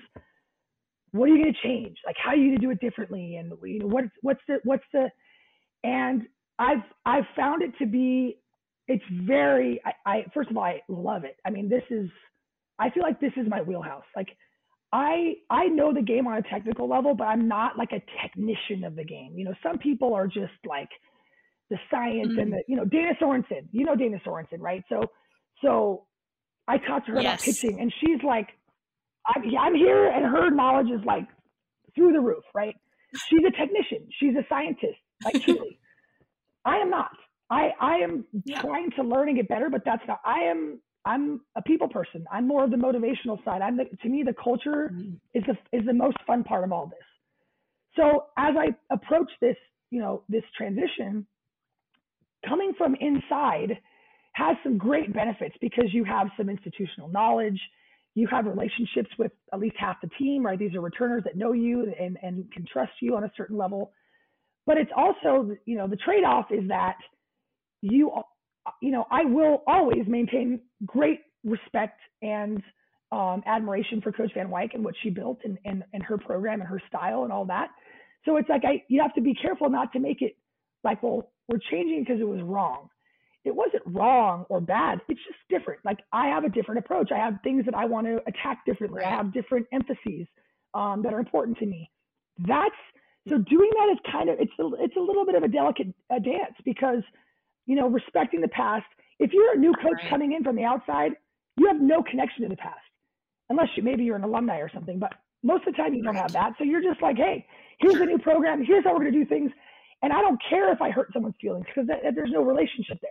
What are you going to change? Like, how are you going to do it differently? And you know, what's what's the what's the and I've I've found it to be it's very I, I first of all I love it. I mean, this is I feel like this is my wheelhouse. Like I I know the game on a technical level, but I'm not like a technician of the game. You know, some people are just like the science mm-hmm. and the you know Dana Sorensen. You know Dana Sorensen, right? So so I talked to her yes. about pitching, and she's like, I'm, I'm here, and her knowledge is like through the roof, right? She's a technician. She's a scientist, like truly. I am not. I I am yeah. trying to learn and get better, but that's not. I am I'm a people person. I'm more of the motivational side. I'm the, to me the culture mm-hmm. is the is the most fun part of all this. So as I approach this, you know, this transition, coming from inside has some great benefits because you have some institutional knowledge, you have relationships with at least half the team, right? These are returners that know you and, and can trust you on a certain level. But it's also, you know, the trade-off is that you you know, I will always maintain great respect and um, admiration for Coach Van Wyk and what she built and, and, and her program and her style and all that. So it's like I you have to be careful not to make it like, well, we're changing because it was wrong. It wasn't wrong or bad. It's just different. Like I have a different approach. I have things that I want to attack differently. I have different emphases um, that are important to me. That's So doing that is kind of it's a, it's a little bit of a delicate uh, dance because you know respecting the past. If you're a new coach right. coming in from the outside, you have no connection to the past, unless you maybe you're an alumni or something. But most of the time you don't have that. So you're just like, hey, here's a new program. Here's how we're going to do things. And I don't care if I hurt someone's feelings because there's no relationship there.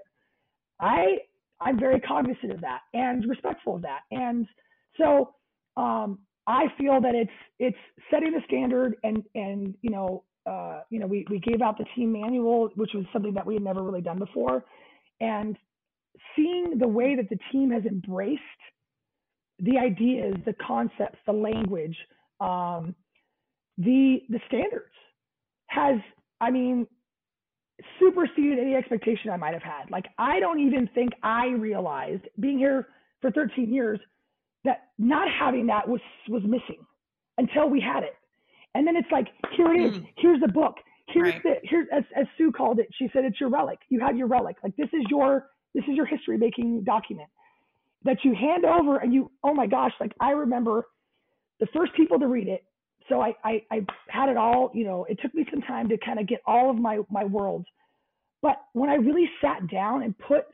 I I'm very cognizant of that and respectful of that. And so um, I feel that it's it's setting the standard and and you know uh, you know we we gave out the team manual, which was something that we had never really done before, and seeing the way that the team has embraced the ideas, the concepts, the language, um, the the standards has I mean superseded any expectation I might have had. Like I don't even think I realized being here for 13 years that not having that was was missing until we had it. And then it's like, here it is. Mm. Here's the book. Here's right. the here's as, as Sue called it. She said it's your relic. You have your relic. Like this is your this is your history making document that you hand over and you oh my gosh like I remember the first people to read it so I, I, I had it all, you know, it took me some time to kind of get all of my, my worlds. But when I really sat down and put,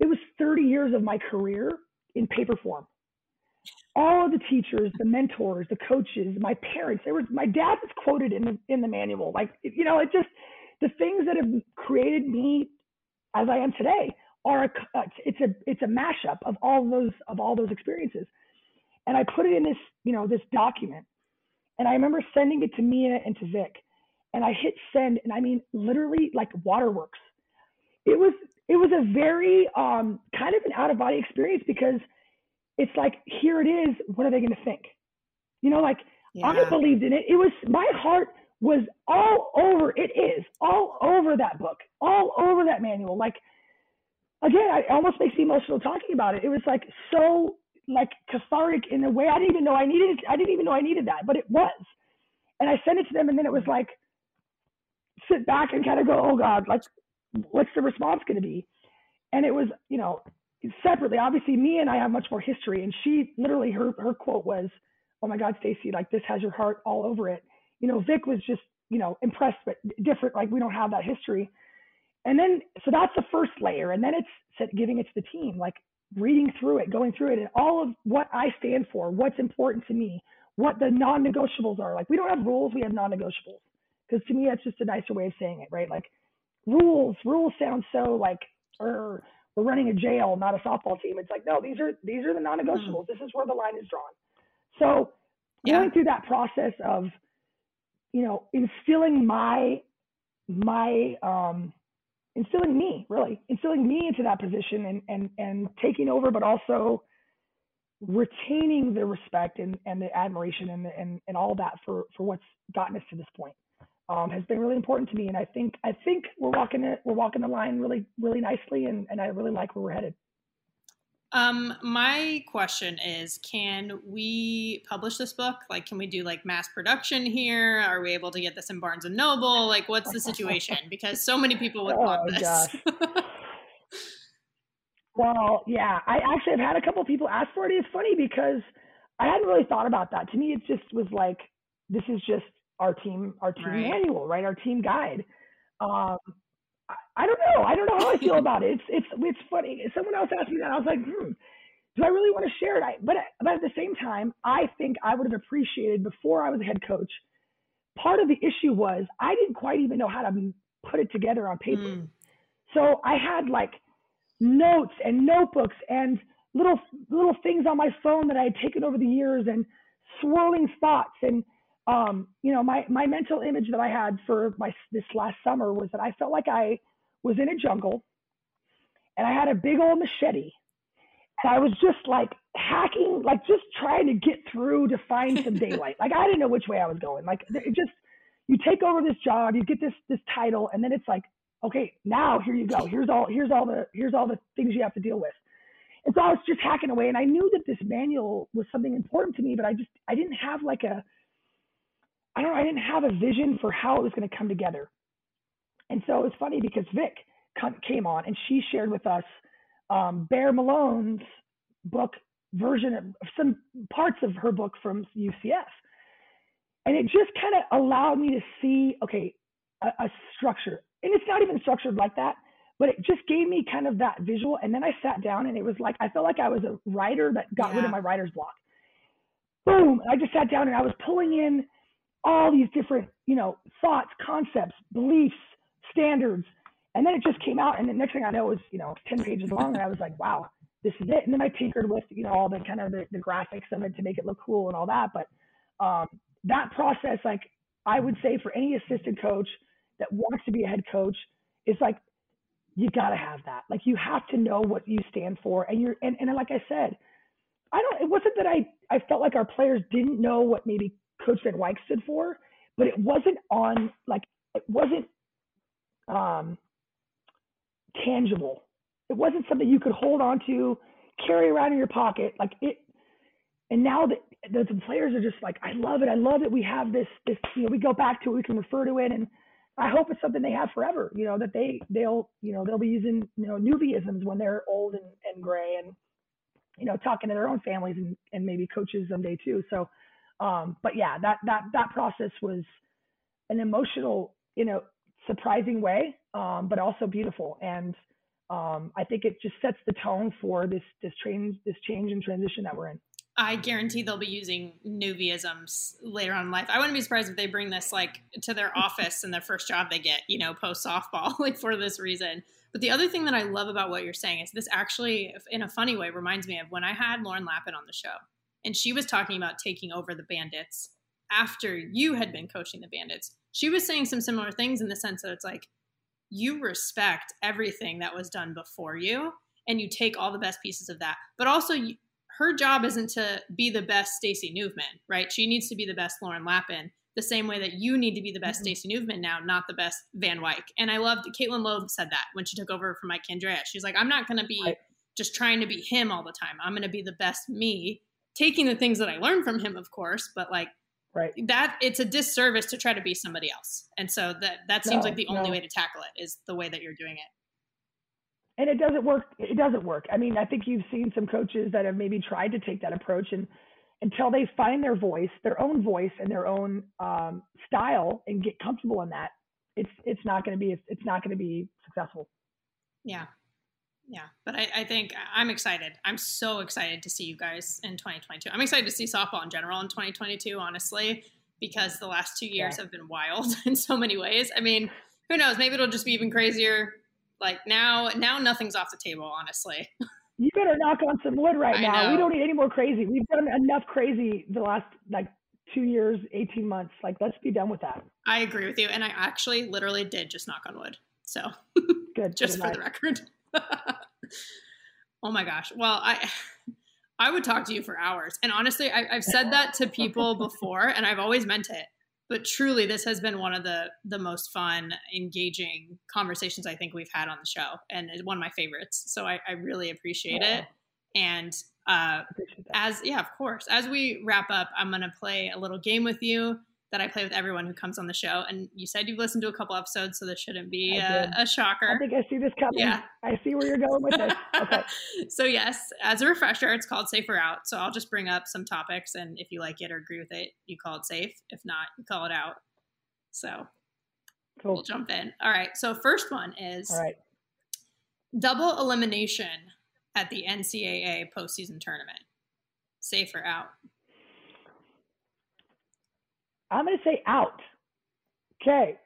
it was 30 years of my career in paper form. All of the teachers, the mentors, the coaches, my parents, there was, my dad was quoted in the, in the manual. Like, you know, it just, the things that have created me as I am today are, a, it's a, it's a mashup of all those, of all those experiences. And I put it in this, you know, this document and I remember sending it to Mia and to Vic. And I hit send, and I mean literally like waterworks. It was it was a very um, kind of an out of body experience because it's like here it is. What are they going to think? You know, like yeah. I believed in it. It was my heart was all over. It is all over that book, all over that manual. Like again, it almost makes me emotional talking about it. It was like so like cathartic in a way I didn't even know I needed. I didn't even know I needed that, but it was. And I sent it to them, and then it was like, sit back and kind of go, oh God, like, what's the response going to be? And it was, you know, separately. Obviously, Mia and I have much more history, and she literally her her quote was, "Oh my God, Stacey, like this has your heart all over it." You know, Vic was just, you know, impressed, but different. Like we don't have that history. And then, so that's the first layer, and then it's giving it to the team. Like reading through it, going through it, and all of what I stand for, what's important to me, what the non-negotiables are. Like we don't have rules, we have non-negotiables. Because to me, that's just a nicer way of saying it, right? Like rules, rules sound so like, or we're running a jail, not a softball team. It's like, no, these are these are the non-negotiables. Mm. This is where the line is drawn. So going through that process of, you know, instilling my my um instilling me really instilling me into that position and and and taking over but also retaining the respect and, and the admiration and, and and all that for for what's gotten us to this point um, has been really important to me and i think i think we're walking it we're walking the line really really nicely and and i really like where we're headed um, my question is, can we publish this book? Like, can we do like mass production here? Are we able to get this in Barnes and Noble? Like, what's the situation? Because so many people would oh, want this. well, yeah, I actually have had a couple people ask for it. It's funny because I hadn't really thought about that. To me, it just was like, this is just our team, our team right. manual, right? Our team guide. Um, I don't know. I don't know how I feel about it. It's it's it's funny. Someone else asked me that. I was like, hmm, do I really want to share it? I, but but at the same time, I think I would have appreciated before I was a head coach. Part of the issue was I didn't quite even know how to put it together on paper. Mm. So I had like notes and notebooks and little little things on my phone that I had taken over the years and swirling thoughts and um, you know, my my mental image that I had for my this last summer was that I felt like I was in a jungle and I had a big old machete and I was just like hacking, like just trying to get through to find some daylight. like I didn't know which way I was going. Like it just you take over this job, you get this this title, and then it's like, okay, now here you go. Here's all here's all the here's all the things you have to deal with. And so I was just hacking away, and I knew that this manual was something important to me, but I just I didn't have like a I don't know, I didn't have a vision for how it was going to come together. And so it was funny because Vic came on and she shared with us um, Ball-Malone's book version of some parts of her book from UCF. And it just kind of allowed me to see, okay, a, a structure. And it's not even structured like that, but it just gave me kind of that visual. And then I sat down and it was like, I felt like I was a writer that got yeah. rid of my writer's block. Boom. I just sat down and I was pulling in all these different, you know, thoughts, concepts, beliefs, standards. And then it just came out. And the next thing I know is, you know, 10 pages long. And I was like, wow, this is it. And then I tinkered with, you know, all the kind of the, the graphics of it to make it look cool and all that. But um, that process, like I would say for any assistant coach that wants to be a head coach, is like you gotta have that. Like you have to know what you stand for. And you're and, and like I said, I don't it wasn't that I I felt like our players didn't know what maybe Coach Van Wyk stood for, but it wasn't on like it wasn't um tangible. It wasn't something you could hold on to, carry around in your pocket. Like it and now that the, the players are just like, I love it. I love that we have this, this, you know, we go back to it, we can refer to it. And I hope it's something they have forever, you know, that they, they'll, you know, they'll be using, you know, Newbieisms when they're old and, and gray and, you know, talking to their own families and, and maybe coaches someday too. So, um, but yeah, that, that, that process was an emotional, you know, surprising way, um, but also beautiful. And, um, I think it just sets the tone for this, this change, this change and transition that we're in. I guarantee they'll be using Newbieisms later on in life. I wouldn't be surprised if they bring this like to their office and their first job they get, you know, post softball, like for this reason. But the other thing that I love about what you're saying is this actually, in a funny way, reminds me of when I had Lauren Lappin on the show, and she was talking about taking over the Bandits after you had been coaching the Bandits. She was saying some similar things in the sense that it's like you respect everything that was done before you and you take all the best pieces of that but also you, her job isn't to be the best Stacey Nuveman, right? She needs to be the best Lauren Lappin, the same way that you need to be the best mm-hmm. Stacey Nuveman now, not the best Van Wyk. And I loved Caitlin Lowe said that when she took over from Mike Candrea. She's like, I'm not going to be right. just trying to be him all the time. I'm going to be the best me, taking the things that I learned from him, of course, but like right that it's a disservice to try to be somebody else. And so that that seems no, like the only no. way to tackle it is the way that you're doing it and it doesn't work. It doesn't work. I mean, I think you've seen some coaches that have maybe tried to take that approach and until they find their voice, their own voice and their own um, style and get comfortable in that, it's it's not going to be it's not going to be successful. Yeah, yeah. But I, I think I'm excited. I'm so excited to see you guys in 2022. I'm excited to see softball in general in 2022. Honestly, because the last two years yeah. have been wild in so many ways. I mean, who knows? Maybe it'll just be even crazier like now, now nothing's off the table, honestly. You better knock on some wood right I now. Know. We don't need any more crazy. We've done enough crazy the last like two years, 18 months. Like, let's be done with that. I agree with you. And I actually literally did just knock on wood. So good. just for the record. oh my gosh. Well, I, I would talk to you for hours. And honestly, I, have said that to people before and I've always meant it but truly this has been one of the the most fun engaging conversations i think we've had on the show and it's one of my favorites so i, I really appreciate yeah. it and uh, as yeah of course as we wrap up i'm going to play a little game with you that I play with everyone who comes on the show. And you said you've listened to a couple episodes, so this shouldn't be a, a, shocker. I think I see this coming. Yeah. I see where you're going with this. Okay. so, yes, as a refresher, it's called Safer Out. So, I'll just bring up some topics, and if you like it or agree with it, you call it safe. If not, you call it out. So, cool. we'll jump in. All right. So, first one is All right. double elimination at the NCAA postseason tournament. Safer out? I'm going to say out. Okay.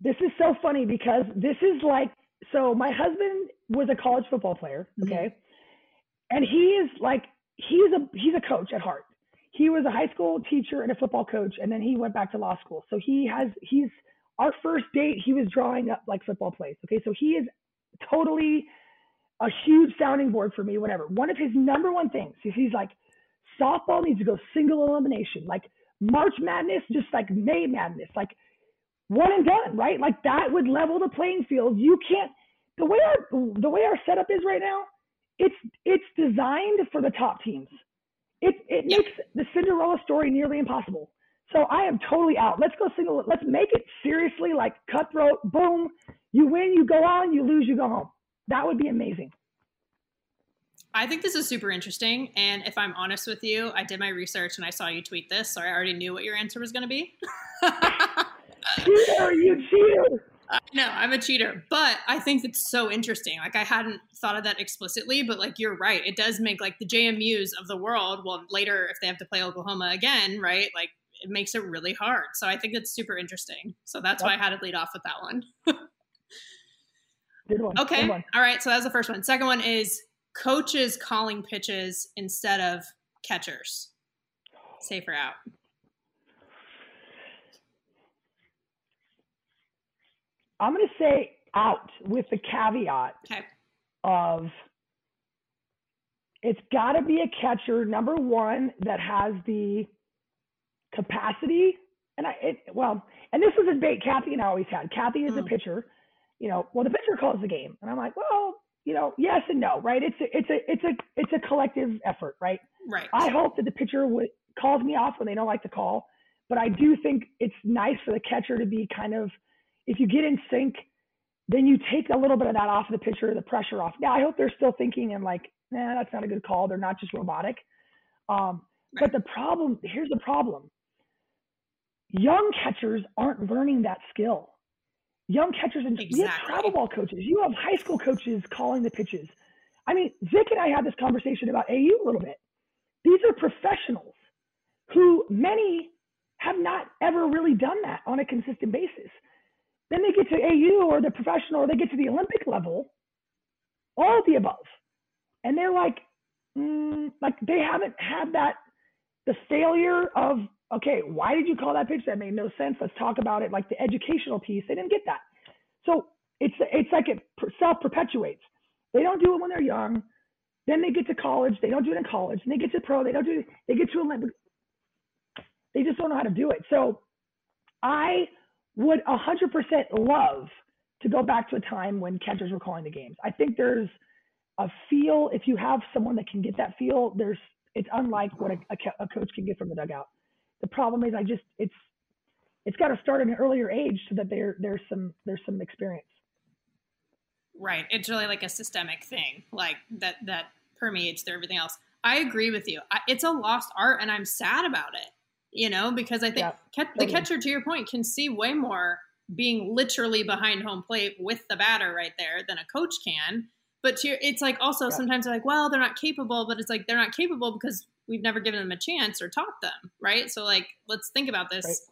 This is so funny because this is like, so my husband was a college football player. Mm-hmm. Okay. Mm-hmm. And he is like, he's a, he's a coach at heart. He was a high school teacher and a football coach. And then he went back to law school. So he has, he's, our first date, he was drawing up like football plays. Okay. So he is totally a huge sounding board for me, whatever. One of his number one things is he's like, softball needs to go single elimination. Like, March Madness, just like May Madness, like one and done, right? Like that would level the playing field. You can't the way our the way our setup is right now. It's it's designed for the top teams. It it makes the Cinderella story nearly impossible. So I am totally out. Let's go single. Let's make it seriously like cutthroat. Boom, you win, you go on. You lose, you go home. That would be amazing. I think this is super interesting. And if I'm honest with you, I did my research and I saw you tweet this, so I already knew what your answer was going to be. cheater, you cheater. No, I'm a cheater, but I think it's so interesting. Like I hadn't thought of that explicitly, but like you're right. It does make like the JMU's of the world. Well, later if they have to play Oklahoma again, right? Like it makes it really hard. So I think it's super interesting. So that's yep. why I had to lead off with that one. Good one. Okay. Good one. All right. So that's the first one. Second one is coaches calling pitches instead of catchers. Safer out. I'm going to say out with the caveat okay. of it's got to be a catcher number one that has the capacity and I it, well and this was a debate Kathy and I always had. Kathy is mm. a pitcher, you know. Well, the pitcher calls the game, and I'm like, well, you know, yes and no, right? It's a it's a it's a it's a collective effort, right? Right. I hope that the pitcher would calls me off when they don't like the call, but I do think it's nice for the catcher to be kind of if you get in sync, then you take a little bit of that off of the pitcher, the pressure off. Now I hope they're still thinking and like, nah, that's not a good call. They're not just robotic. Um, but the problem here's the problem. Young catchers aren't learning that skill. Young catchers and exactly. you have travel ball coaches. You have high school coaches calling the pitches. I mean, Vic and I had this conversation about AU a little bit. These are professionals who many have not ever really done that on a consistent basis. Then they get to AU or the professional or they get to the Olympic level, all of the above. And they're like, mm, like they haven't had that, the failure of, okay, why did you call that pitch? That made no sense. Let's talk about it. Like the educational piece, they didn't get that. So it's, it's like it self perpetuates. They don't do it when they're young. Then they get to college. They don't do it in college. And they get to pro. They don't do it. They get to Olympic. They just don't know how to do it. So I would 100% love to go back to a time when catchers were calling the games. I think there's a feel if you have someone that can get that feel. There's it's unlike what a, a, a coach can get from the dugout. The problem is I just it's it's got to start at an earlier age so that there there's some there's some experience. Right. It's really like a systemic thing, like that that permeates through everything else. I agree with you. I, it's a lost art, and I'm sad about it you know, because I think yeah, totally. the catcher, to your point, can see way more being literally behind home plate with the batter right there than a coach can. But your, it's like also yeah. sometimes they're like, well, they're not capable, but it's like they're not capable because we've never given them a chance or taught them, right? So like, let's think about this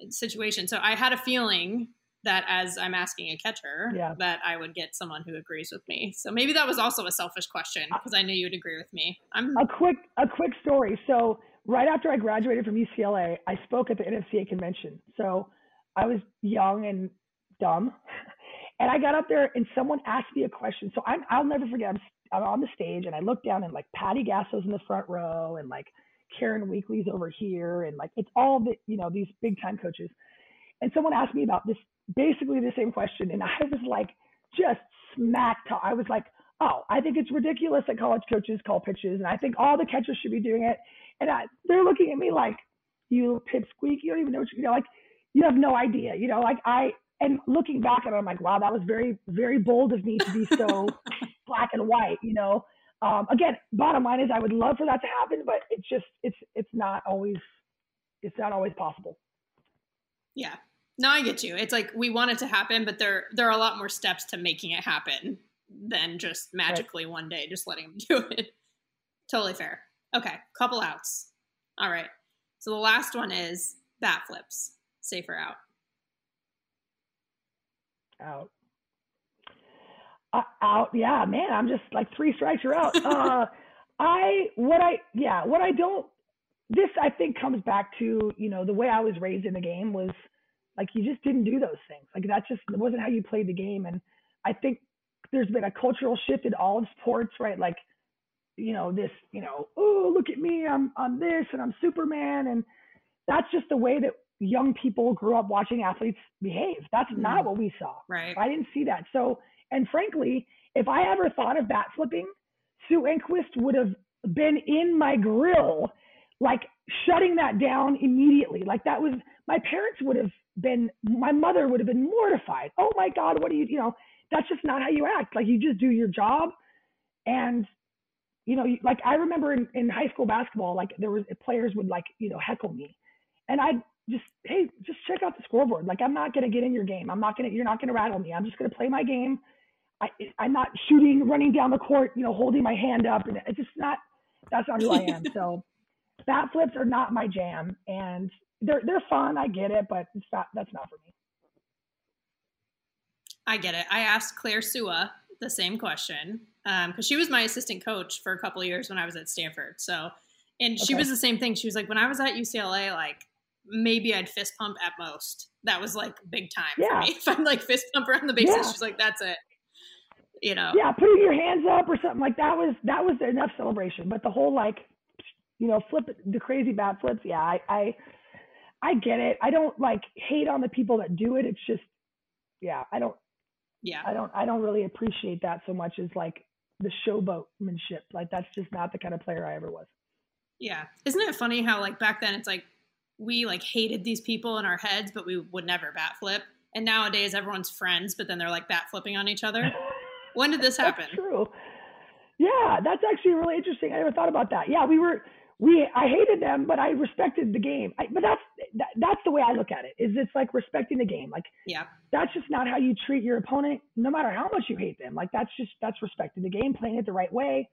right. situation. So I had a feeling that as I'm asking a catcher, yeah. that I would get someone who agrees with me. So maybe that was also a selfish question because I knew you'd agree with me. I'm a quick a quick story. So right after I graduated from UCLA, I spoke at the NFCA convention. So I was young and dumb. And I got up there and someone asked me a question. So I'm, I'll never forget. I'm, I'm on the stage and I look down and like Patty Gasso's in the front row and like Karen Weekly's over here. And like, it's all the, you know, these big time coaches. And someone asked me about this, basically the same question. And I was like, just smack talk. I was like, oh, I think it's ridiculous that college coaches call pitches. And I think all the catchers should be doing it. And I, they're looking at me like, you pipsqueak, you don't even know what you, you know, like, you have no idea, you know, like I, and looking back at it, I'm like, wow, that was very, very bold of me to be so black and white, you know. Um, again, bottom line is I would love for that to happen, but it's just, it's, it's not always, it's not always possible. Yeah. No, I get you. It's like we want it to happen, but there there are a lot more steps to making it happen than just magically right. one day just letting them do it. totally fair. Okay, couple outs. All right. So the last one is bat flips. Safer out. Out. Uh, out. Yeah, man. I'm just like three strikes you're out. uh, I what I yeah what I don't. This I think comes back to you know the way I was raised in the game was like you just didn't do those things. Like that just wasn't how you played the game. And I think there's been a cultural shift in all of sports, right? Like you know, this, you know, oh, look at me, I'm I'm this and I'm Superman. And that's just the way that young people grew up watching athletes behave. That's not what we saw. Right. I didn't see that. So, and frankly, if I ever thought of bat flipping, Sue Enquist would have been in my grill, like shutting that down immediately. Like that was, my parents would have been, my mother would have been mortified. Oh my God, what do you, you know, that's just not how you act. Like you just do your job. And you know, like I remember in, in high school basketball, like there was players would like, you know, heckle me and I'd just, hey, just check out the scoreboard. Like I'm not going to get in your game. I'm not going to, you're not going to rattle me. I'm just going to play my game. I, I'm not shooting, running down the court, you know, holding my hand up. And it's just not, that's not who I am. So bat flips are not my jam and they're, they're fun. I get it, but it's not, that's not for me. I get it. I asked Claire Sua the same question because um, she was my assistant coach for a couple years when I was at Stanford. So, and okay. she was the same thing. She was like, when I was at UCLA, like maybe I'd fist pump at most. That was like big time yeah. for me. If I'm like fist pump around the bases, yeah. she's like, that's it. You know. Yeah, putting your hands up or something like that was that was enough celebration. But the whole like, you know, flip the crazy bat flips. Yeah, I I, I get it. I don't like hate on the people that do it. It's just, yeah, I don't. Yeah. I don't I don't really appreciate that so much as like the showboatmanship. Like that's just not the kind of player I ever was. Yeah. Isn't it funny how like back then it's like we like hated these people in our heads, but we would never bat flip. And nowadays everyone's friends, but then they're like bat flipping on each other. when did this happen? That's true. Yeah, that's actually really interesting. I never thought about that. Yeah, we were we I hated them, but I respected the game. I, but that's that, that's the way I look at it. Is it's like respecting the game. Like yeah, that's just not how you treat your opponent, no matter how much you hate them. Like that's just that's respecting the game, playing it the right way.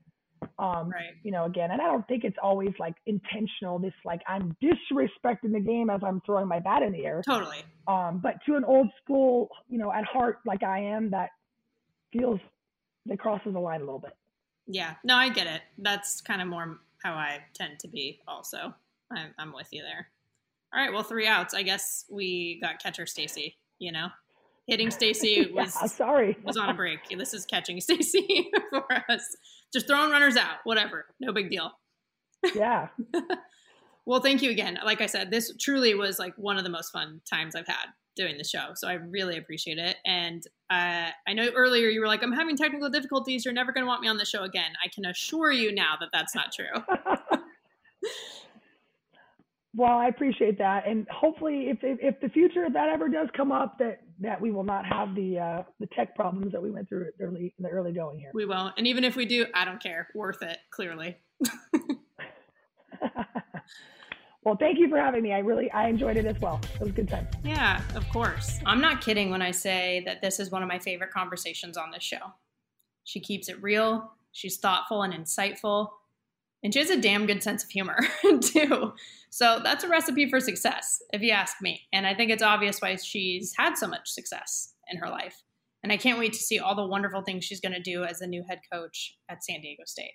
Um, right. You know, again, and I don't think it's always like intentional. This like I'm disrespecting the game as I'm throwing my bat in the air. Totally. Um, but to an old school, you know, at heart like I am, that feels that crosses the line a little bit. Yeah. No, I get it. That's kind of more how I tend to be also. I'm, I'm with you there. All right, well, three outs. I guess we got catcher Stacey, you know? Hitting Stacey was yeah, sorry was on a break. This is catching Stacey for us. Just throwing runners out, whatever. No big deal. Yeah. well, thank you again. Like I said, this truly was like one of the most fun times I've had doing the show. So I really appreciate it. And uh, I know earlier you were like, I'm having technical difficulties. You're never going to want me on the show again. I can assure you now that that's not true. well, I appreciate that. And hopefully if, if, if, the future, if that ever does come up, that, that we will not have the, uh, the tech problems that we went through early in the early going here. We won't. And even if we do, I don't care. Worth it, clearly. Well, thank you for having me. I really I enjoyed it as well. It was a good time. Yeah, of course. I'm not kidding when I say that this is one of my favorite conversations on this show. She keeps it real, she's thoughtful and insightful, and she has a damn good sense of humor, too. So that's a recipe for success, if you ask me. And I think it's obvious why she's had so much success in her life. And I can't wait to see all the wonderful things she's going to do as the new head coach at San Diego State.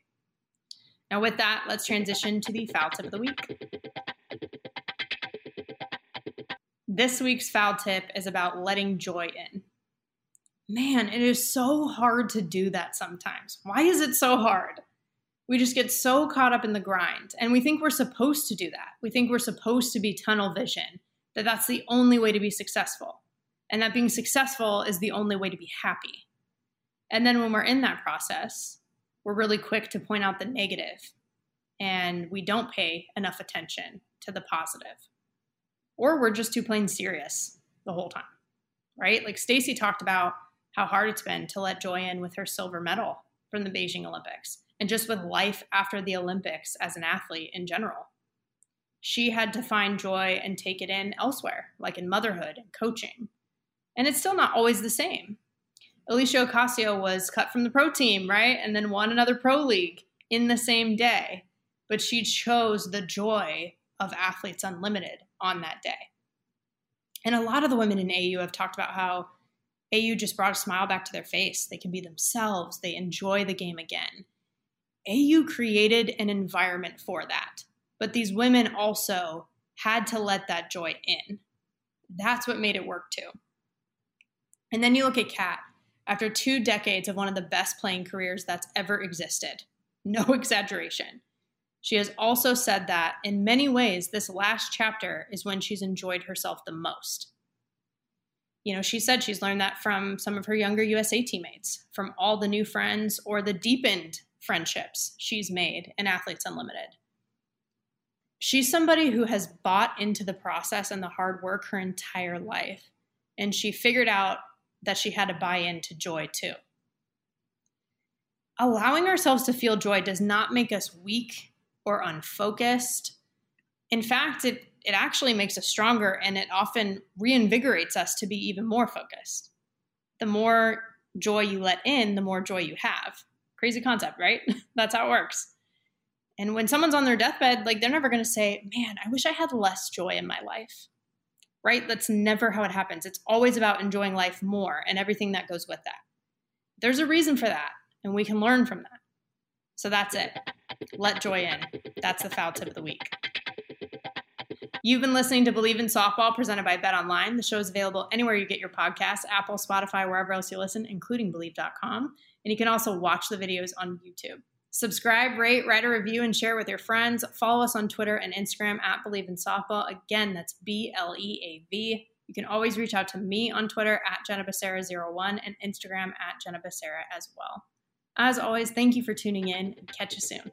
Now, with that, let's transition to the foul tip of the week. This week's foul tip is about letting joy in. Man, it is so hard to do that sometimes. Why is it so hard? We just get so caught up in the grind and we think we're supposed to do that. We think we're supposed to be tunnel vision, that that's the only way to be successful, and that being successful is the only way to be happy. And then when we're in that process, we're really quick to point out the negative and we don't pay enough attention to the positive or we're just too plain serious the whole time, right? Like Stacey talked about how hard it's been to let Joy in with her silver medal from the Beijing Olympics and just with life after the Olympics as an athlete in general. She had to find joy and take it in elsewhere, like in motherhood and coaching. And it's still not always the same. Aleshia Ocasio was cut from the pro team, right? And then won another pro league in the same day. But she chose the joy of Athletes Unlimited on that day. And a lot of the women in AU have talked about how AU just brought a smile back to their face. They can be themselves, they enjoy the game again. AU created an environment for that. But these women also had to let that joy in. That's what made it work too. And then you look at Cat, after two decades of one of the best playing careers that's ever existed, no exaggeration. She has also said that in many ways, this last chapter is when she's enjoyed herself the most. You know, she said she's learned that from some of her younger USA teammates, from all the new friends or the deepened friendships she's made in Athletes Unlimited. She's somebody who has bought into the process and the hard work her entire life, and she figured out that she had to buy into joy too. allowing ourselves to feel joy does not make us weak or unfocused. In fact, it, it actually makes us stronger and it often reinvigorates us to be even more focused. The more joy you let in, the more joy you have. Crazy concept, right? That's how it works. And when someone's on their deathbed, like they're never going to say, Man, I wish I had less joy in my life. Right? That's never how it happens. It's always about enjoying life more and everything that goes with that. There's a reason for that, and we can learn from that. So that's it. Let joy in. That's the foul tip of the week. You've been listening to Bleav in Softball presented by Bet Online. The show is available anywhere you get your podcasts Apple, Spotify, wherever else you listen, including Bleav.com. And you can also watch the videos on YouTube. Subscribe, rate, write a review, and share with your friends. Follow us on Twitter and Instagram at Bleav in Softball. Again, that's B L E A V. You can always reach out to me on Twitter at Jenna Becerra01 and Instagram at Jenna Becerra as well. As always, thank you for tuning in and catch you soon.